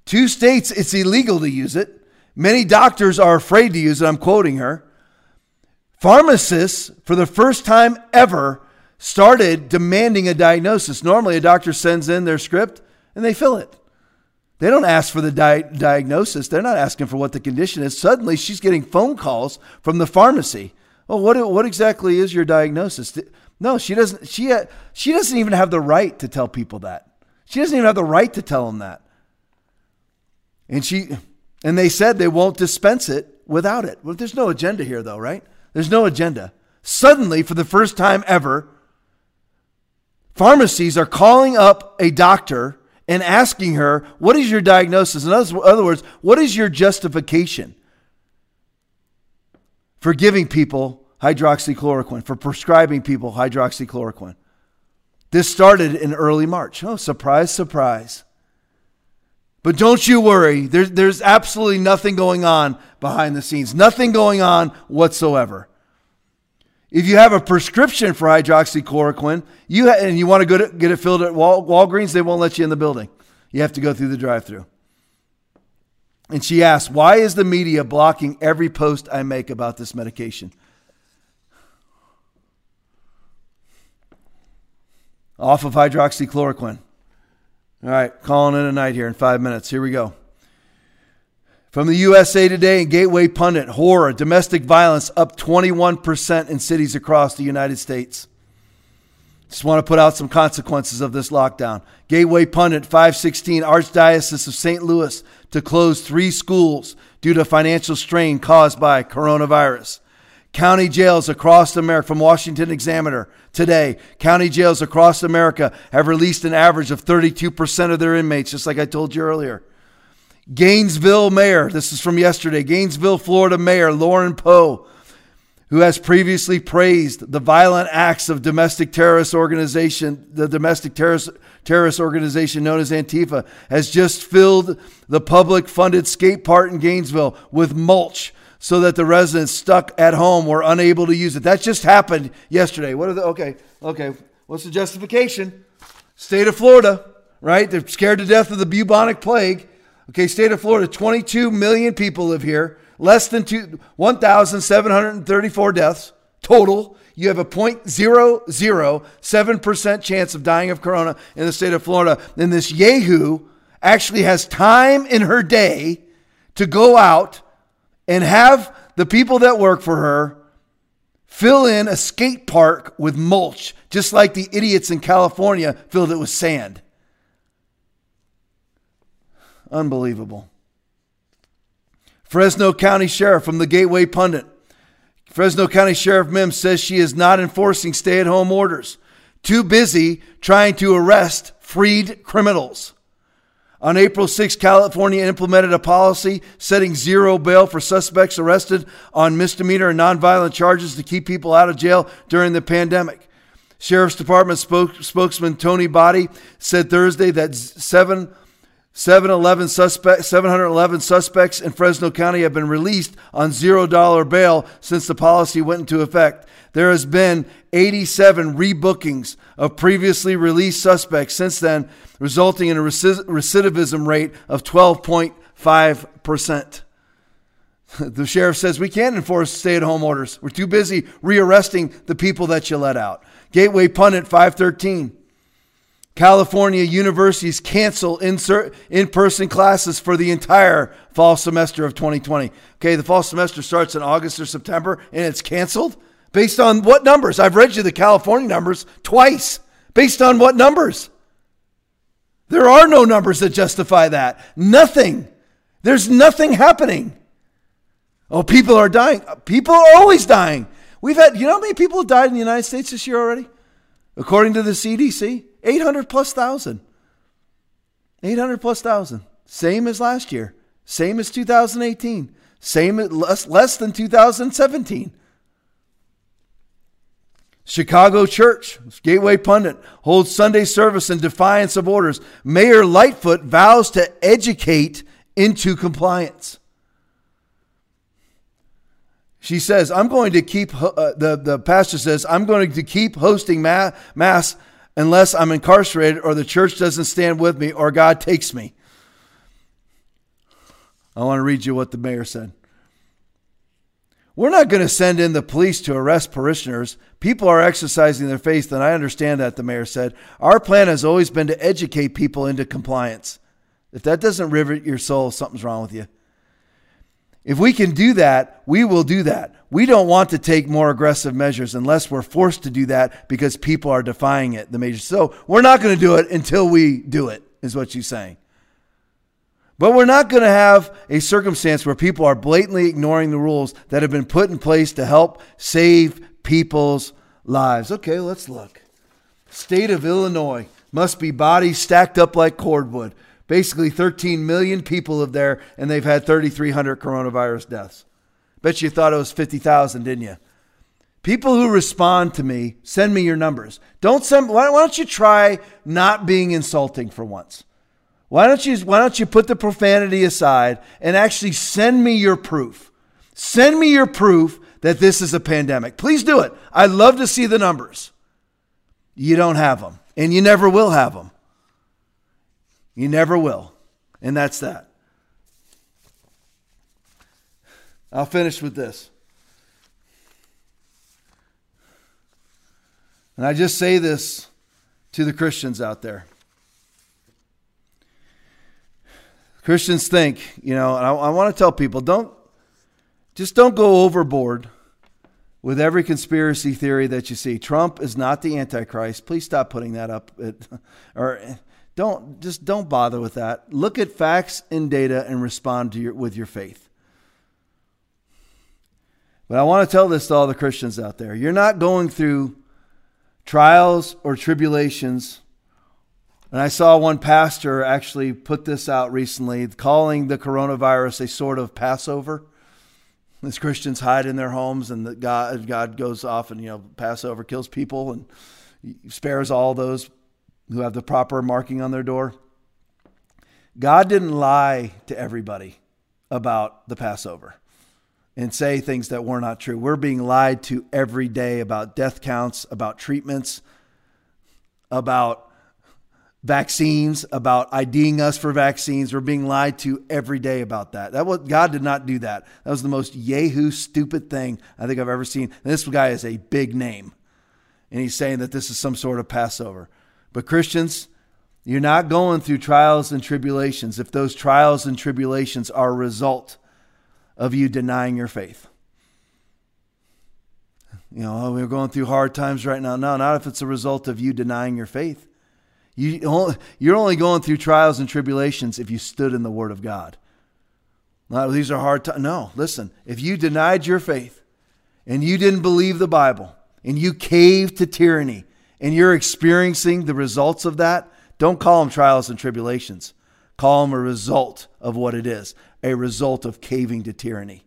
Two states, it's illegal to use it. Many doctors are afraid to use it. I'm quoting her. Pharmacists, for the first time ever, started demanding a diagnosis. Normally, a doctor sends in their script and they fill it. They don't ask for the di- diagnosis. They're not asking for what the condition is. Suddenly, she's getting phone calls from the pharmacy. Well, what, what exactly is your diagnosis? No, she doesn't. She, she doesn't even have the right to tell people that. She doesn't even have the right to tell them that. And she and they said they won't dispense it without it. Well, there's no agenda here though, right? There's no agenda. Suddenly, for the first time ever, pharmacies are calling up a doctor and asking her, What is your diagnosis? In other words, what is your justification for giving people hydroxychloroquine, for prescribing people hydroxychloroquine? This started in early March. Oh, surprise, surprise. But don't you worry, there's, there's absolutely nothing going on behind the scenes, nothing going on whatsoever. If you have a prescription for hydroxychloroquine you ha- and you want to go to, get it filled at Wal- Walgreens, they won't let you in the building. You have to go through the drive through. And she asked, Why is the media blocking every post I make about this medication? Off of hydroxychloroquine. All right, calling it a night here in five minutes. Here we go. From the USA Today and Gateway Pundit, horror, domestic violence up 21% in cities across the United States. Just want to put out some consequences of this lockdown. Gateway Pundit 516, Archdiocese of St. Louis to close three schools due to financial strain caused by coronavirus. County jails across America, from Washington Examiner today, county jails across America have released an average of 32% of their inmates, just like I told you earlier. Gainesville Mayor, this is from yesterday, Gainesville, Florida Mayor Lauren Poe, who has previously praised the violent acts of domestic terrorist organization, the domestic terrorist, terrorist organization known as Antifa, has just filled the public funded skate park in Gainesville with mulch so that the residents stuck at home were unable to use it. That just happened yesterday. What are the okay, okay. What's the justification? State of Florida, right? They're scared to death of the bubonic plague. Okay, state of Florida, 22 million people live here. Less than 1,734 deaths total. You have a 0.007% chance of dying of corona in the state of Florida. And this Yahoo actually has time in her day to go out and have the people that work for her Fill in a skate park with mulch, just like the idiots in California filled it with sand. Unbelievable. Fresno County Sheriff from the Gateway Pundit. Fresno County Sheriff Mims says she is not enforcing stay at home orders, too busy trying to arrest freed criminals. On April 6, California implemented a policy setting zero bail for suspects arrested on misdemeanor and nonviolent charges to keep people out of jail during the pandemic. Sheriff's Department spoke, spokesman Tony Botti said Thursday that seven, 711 suspect, 711 suspects in Fresno County have been released on $0 bail since the policy went into effect. There has been 87 rebookings of previously released suspects since then, resulting in a recidivism rate of 12.5%. The sheriff says we can't enforce stay at home orders. We're too busy rearresting the people that you let out. Gateway Pundit 513. California universities cancel in person classes for the entire fall semester of 2020. Okay, the fall semester starts in August or September and it's canceled. Based on what numbers? I've read you the California numbers twice. Based on what numbers? There are no numbers that justify that. Nothing. There's nothing happening. Oh, people are dying. People are always dying. We've had, you know how many people have died in the United States this year already? According to the CDC, 800 plus thousand. 800 plus thousand. Same as last year. Same as 2018. Same less, less than 2017. Chicago Church, Gateway Pundit, holds Sunday service in defiance of orders. Mayor Lightfoot vows to educate into compliance. She says, I'm going to keep, uh, the, the pastor says, I'm going to keep hosting ma- Mass unless I'm incarcerated or the church doesn't stand with me or God takes me. I want to read you what the mayor said. We're not going to send in the police to arrest parishioners. People are exercising their faith, and I understand that, the mayor said. Our plan has always been to educate people into compliance. If that doesn't rivet your soul, something's wrong with you. If we can do that, we will do that. We don't want to take more aggressive measures unless we're forced to do that because people are defying it, the major. So we're not going to do it until we do it, is what she's saying. But we're not going to have a circumstance where people are blatantly ignoring the rules that have been put in place to help save people's lives. Okay, let's look. State of Illinois must be bodies stacked up like cordwood. Basically, 13 million people live there, and they've had 3,300 coronavirus deaths. Bet you thought it was 50,000, didn't you? People who respond to me, send me your numbers. Don't send. Why don't you try not being insulting for once? Why don't you why don't you put the profanity aside and actually send me your proof? Send me your proof that this is a pandemic. Please do it. I'd love to see the numbers. You don't have them, and you never will have them. You never will. And that's that. I'll finish with this. And I just say this to the Christians out there. Christians think, you know, and I, I want to tell people don't, just don't go overboard with every conspiracy theory that you see. Trump is not the Antichrist. Please stop putting that up. Or don't just don't bother with that. Look at facts and data and respond to your with your faith. But I want to tell this to all the Christians out there. You're not going through trials or tribulations and I saw one pastor actually put this out recently, calling the coronavirus a sort of Passover. As Christians hide in their homes, and the God, God goes off and you know Passover kills people and spares all those who have the proper marking on their door. God didn't lie to everybody about the Passover and say things that were not true. We're being lied to every day about death counts, about treatments, about vaccines, about IDing us for vaccines. We're being lied to every day about that. That was God did not do that. That was the most yahoo stupid thing I think I've ever seen. And this guy is a big name. And he's saying that this is some sort of Passover. But Christians, you're not going through trials and tribulations if those trials and tribulations are a result of you denying your faith. You know, oh, we're going through hard times right now. No, not if it's a result of you denying your faith. You, you're only going through trials and tribulations if you stood in the Word of God. These are hard times. No, listen. If you denied your faith and you didn't believe the Bible and you caved to tyranny and you're experiencing the results of that, don't call them trials and tribulations. Call them a result of what it is a result of caving to tyranny.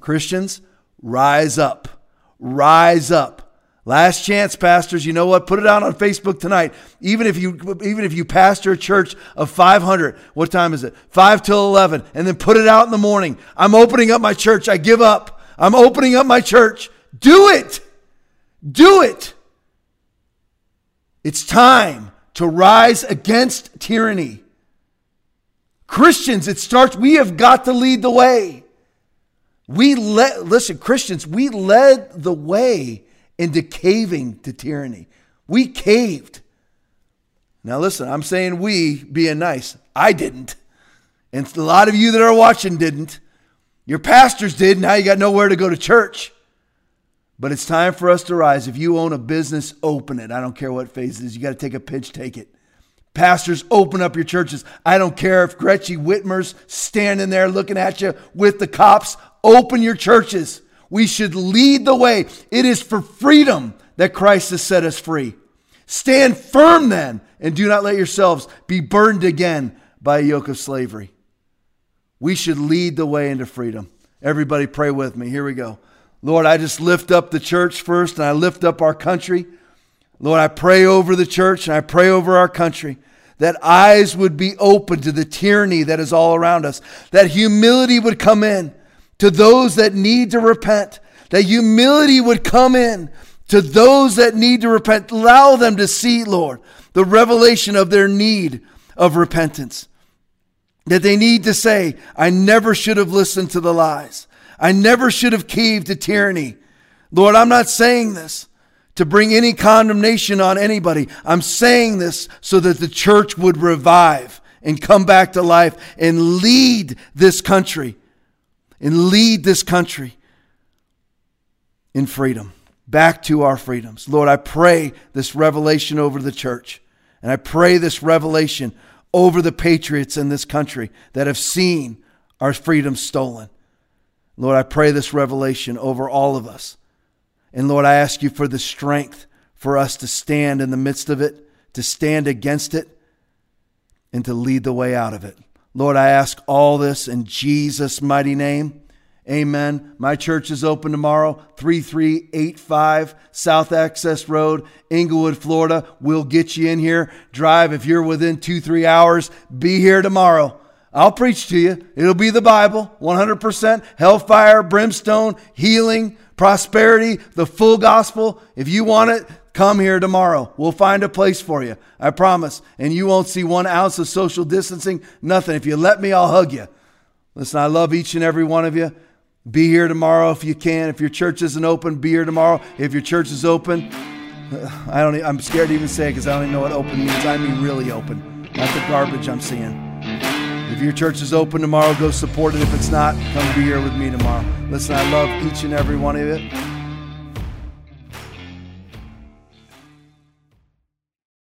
Christians, rise up. Rise up. Last chance, pastors. You know what? Put it out on Facebook tonight. Even if you even if you pastor a church of 500, what time is it? 5 till 11, and then put it out in the morning. I'm opening up my church. I give up. I'm opening up my church. Do it. Do it. It's time to rise against tyranny. Christians, it starts, we have got to lead the way. We let, listen, Christians, we led the way into caving to tyranny. We caved. Now, listen, I'm saying we being nice. I didn't. And a lot of you that are watching didn't. Your pastors did. Now you got nowhere to go to church. But it's time for us to rise. If you own a business, open it. I don't care what phase it is. You got to take a pitch, take it. Pastors, open up your churches. I don't care if Gretchen Whitmer's standing there looking at you with the cops. Open your churches. We should lead the way. It is for freedom that Christ has set us free. Stand firm then, and do not let yourselves be burdened again by a yoke of slavery. We should lead the way into freedom. Everybody, pray with me. Here we go. Lord, I just lift up the church first, and I lift up our country. Lord, I pray over the church and I pray over our country that eyes would be open to the tyranny that is all around us, that humility would come in to those that need to repent, that humility would come in to those that need to repent. Allow them to see, Lord, the revelation of their need of repentance. That they need to say, I never should have listened to the lies. I never should have caved to tyranny. Lord, I'm not saying this to bring any condemnation on anybody. I'm saying this so that the church would revive and come back to life and lead this country and lead this country in freedom, back to our freedoms. Lord, I pray this revelation over the church. And I pray this revelation over the patriots in this country that have seen our freedom stolen. Lord, I pray this revelation over all of us and Lord, I ask you for the strength for us to stand in the midst of it, to stand against it, and to lead the way out of it. Lord, I ask all this in Jesus' mighty name. Amen. My church is open tomorrow, 3385 South Access Road, Englewood, Florida. We'll get you in here. Drive if you're within two, three hours. Be here tomorrow. I'll preach to you. It'll be the Bible, 100%. Hellfire, brimstone, healing, prosperity, the full gospel. If you want it, come here tomorrow. We'll find a place for you. I promise. And you won't see one ounce of social distancing, nothing. If you let me, I'll hug you. Listen, I love each and every one of you. Be here tomorrow if you can. If your church isn't open, be here tomorrow. If your church is open, I don't. I'm scared to even say it because I don't even know what open means. I mean really open, not the garbage I'm seeing. If your church is open tomorrow, go support it. If it's not, come be here with me tomorrow. Listen, I love each and every one of you.